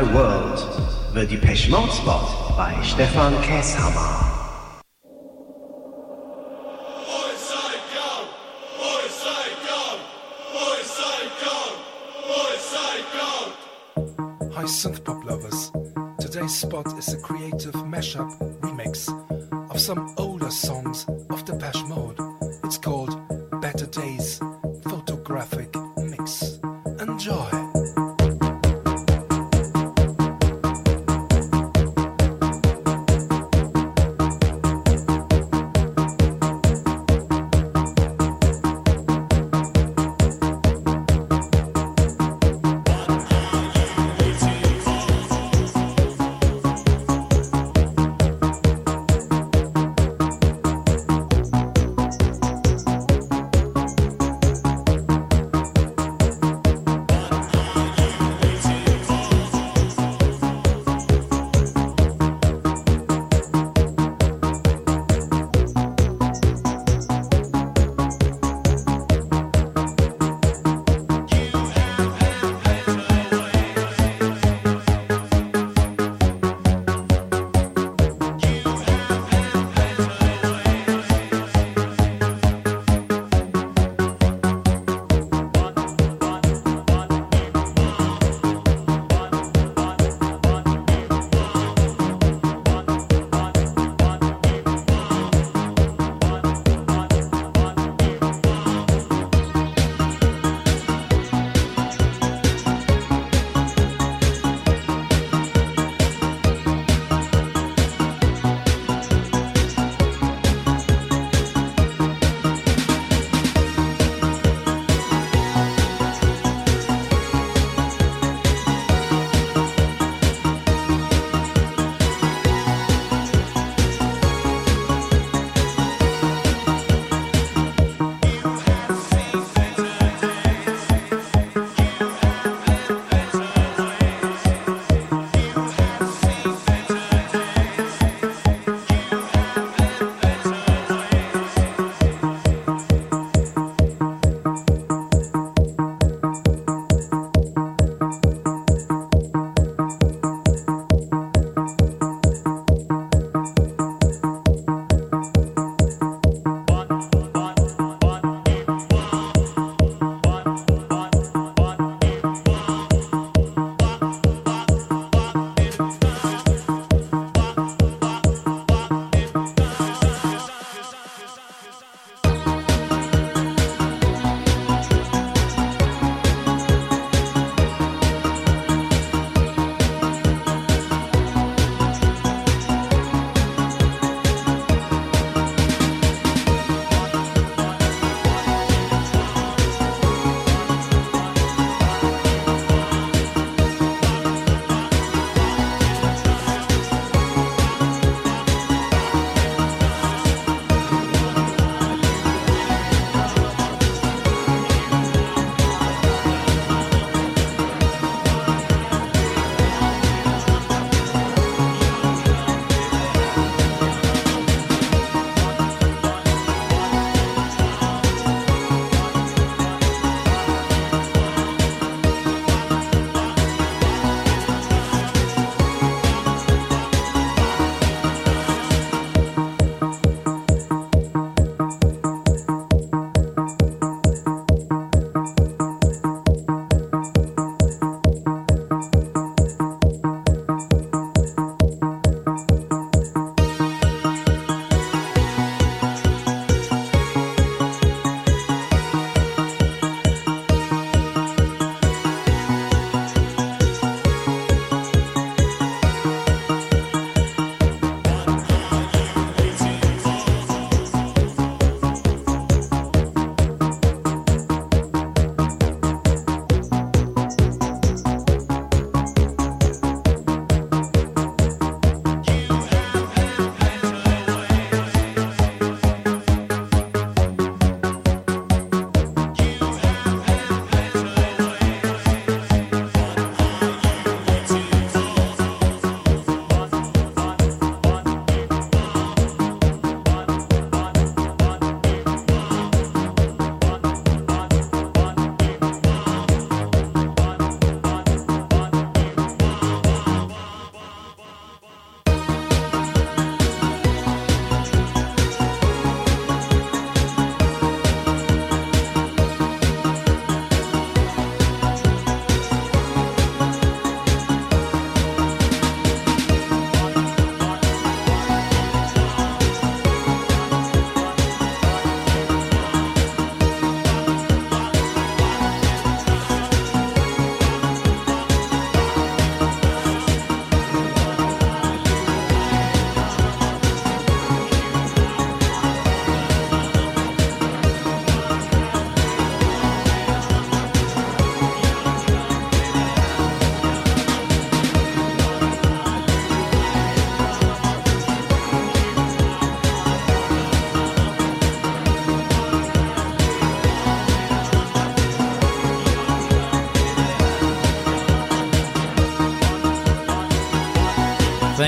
My World, the Depeche Mode spot by Stefan Kesshammer. Hi, synthpop lovers. Today's spot is a creative mashup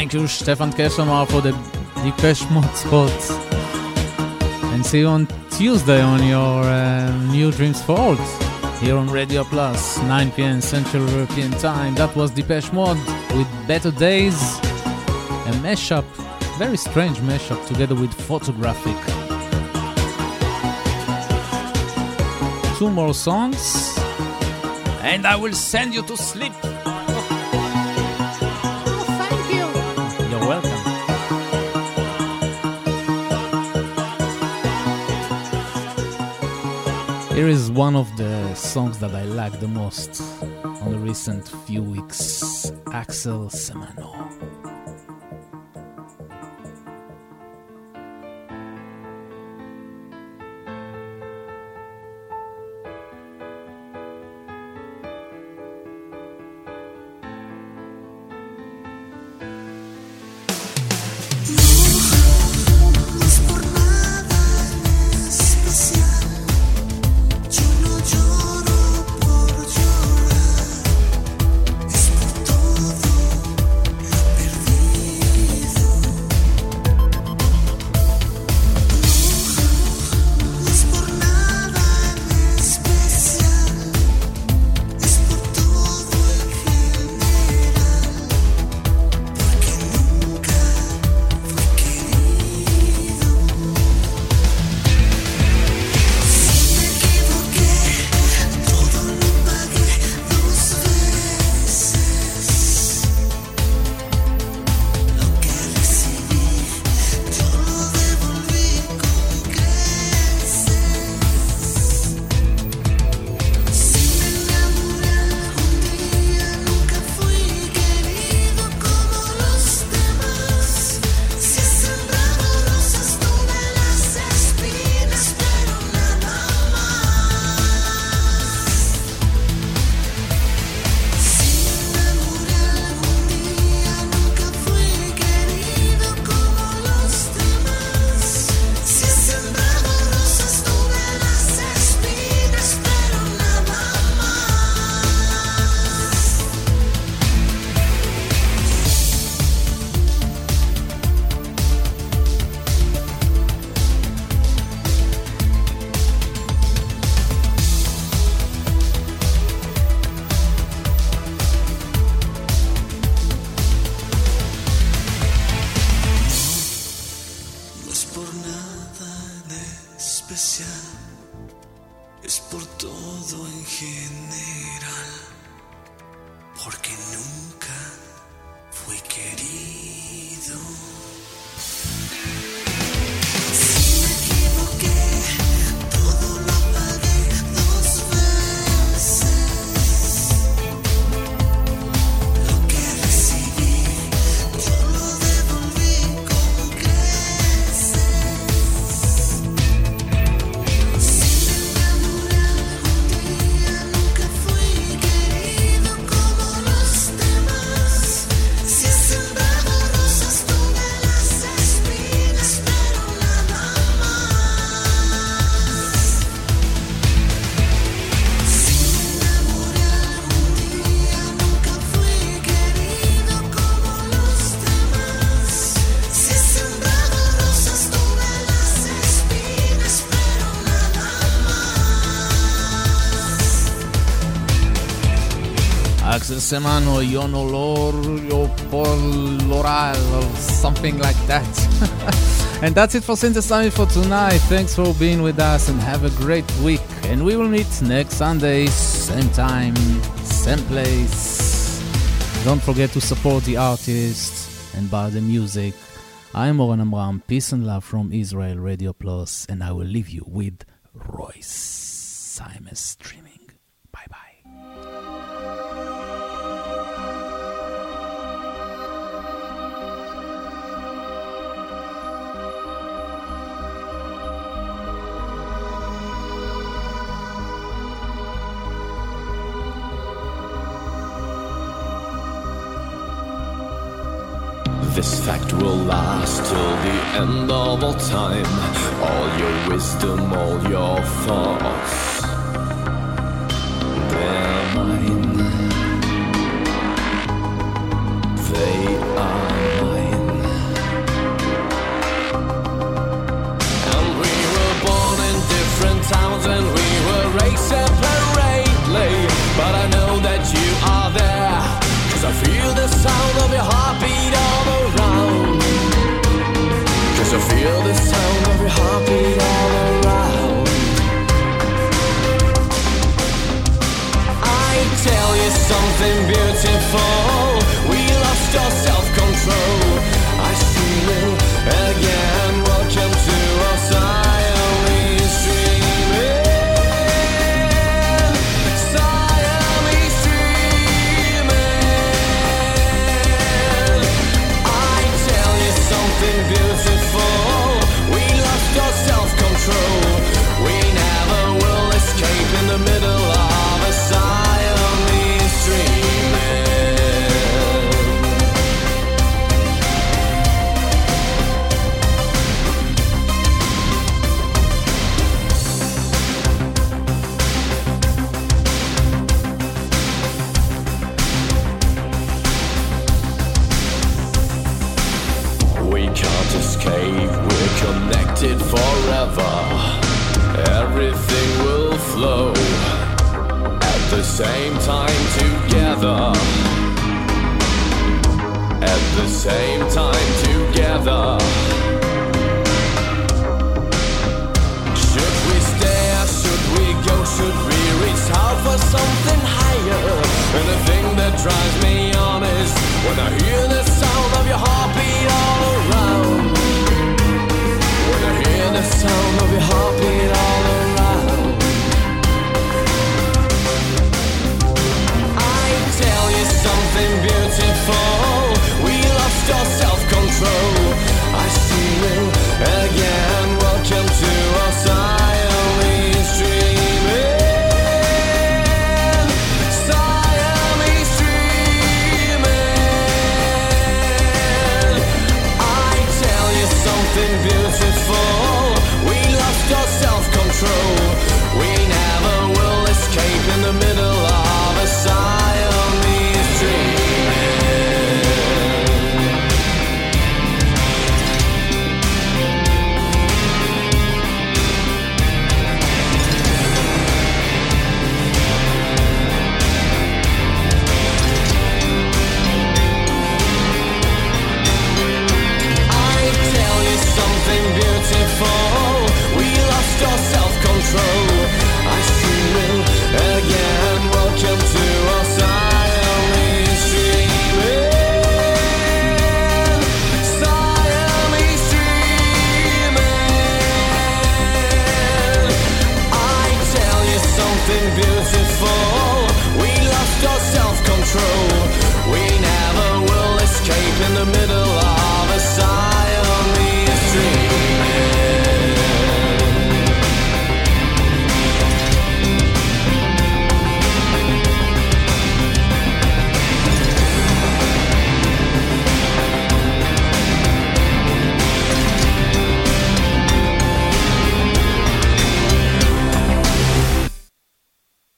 Thank you, Stefan Keshamar, for the Depeche Mode spot. And see you on Tuesday on your uh, New Dreams for here on Radio Plus, 9 p.m. Central European Time. That was Depeche Mode with Better Days, a mashup, very strange mashup together with Photographic. Two more songs, and I will send you to sleep. Here is one of the songs that I like the most on the recent few weeks Axel Semano. Semano, Yon Olor, Yopol Loral, or something like that. (laughs) and that's it for Synthesize for tonight. Thanks for being with us and have a great week. And we will meet next Sunday, same time, same place. Don't forget to support the artists and buy the music. I'm Oren Amram. Peace and love from Israel Radio Plus, and I will leave you with This fact will last till the end of all time. All your wisdom, all your thoughts, something beautiful. We lost our self-control. I same time together. At the same time together. Should we stare? Should we go? Should we reach out for something higher? And the thing that drives me on is when I hear the sound of your heartbeat all around. When I hear the sound of your heartbeat all around. something beautiful. We lost our self control. I see you again.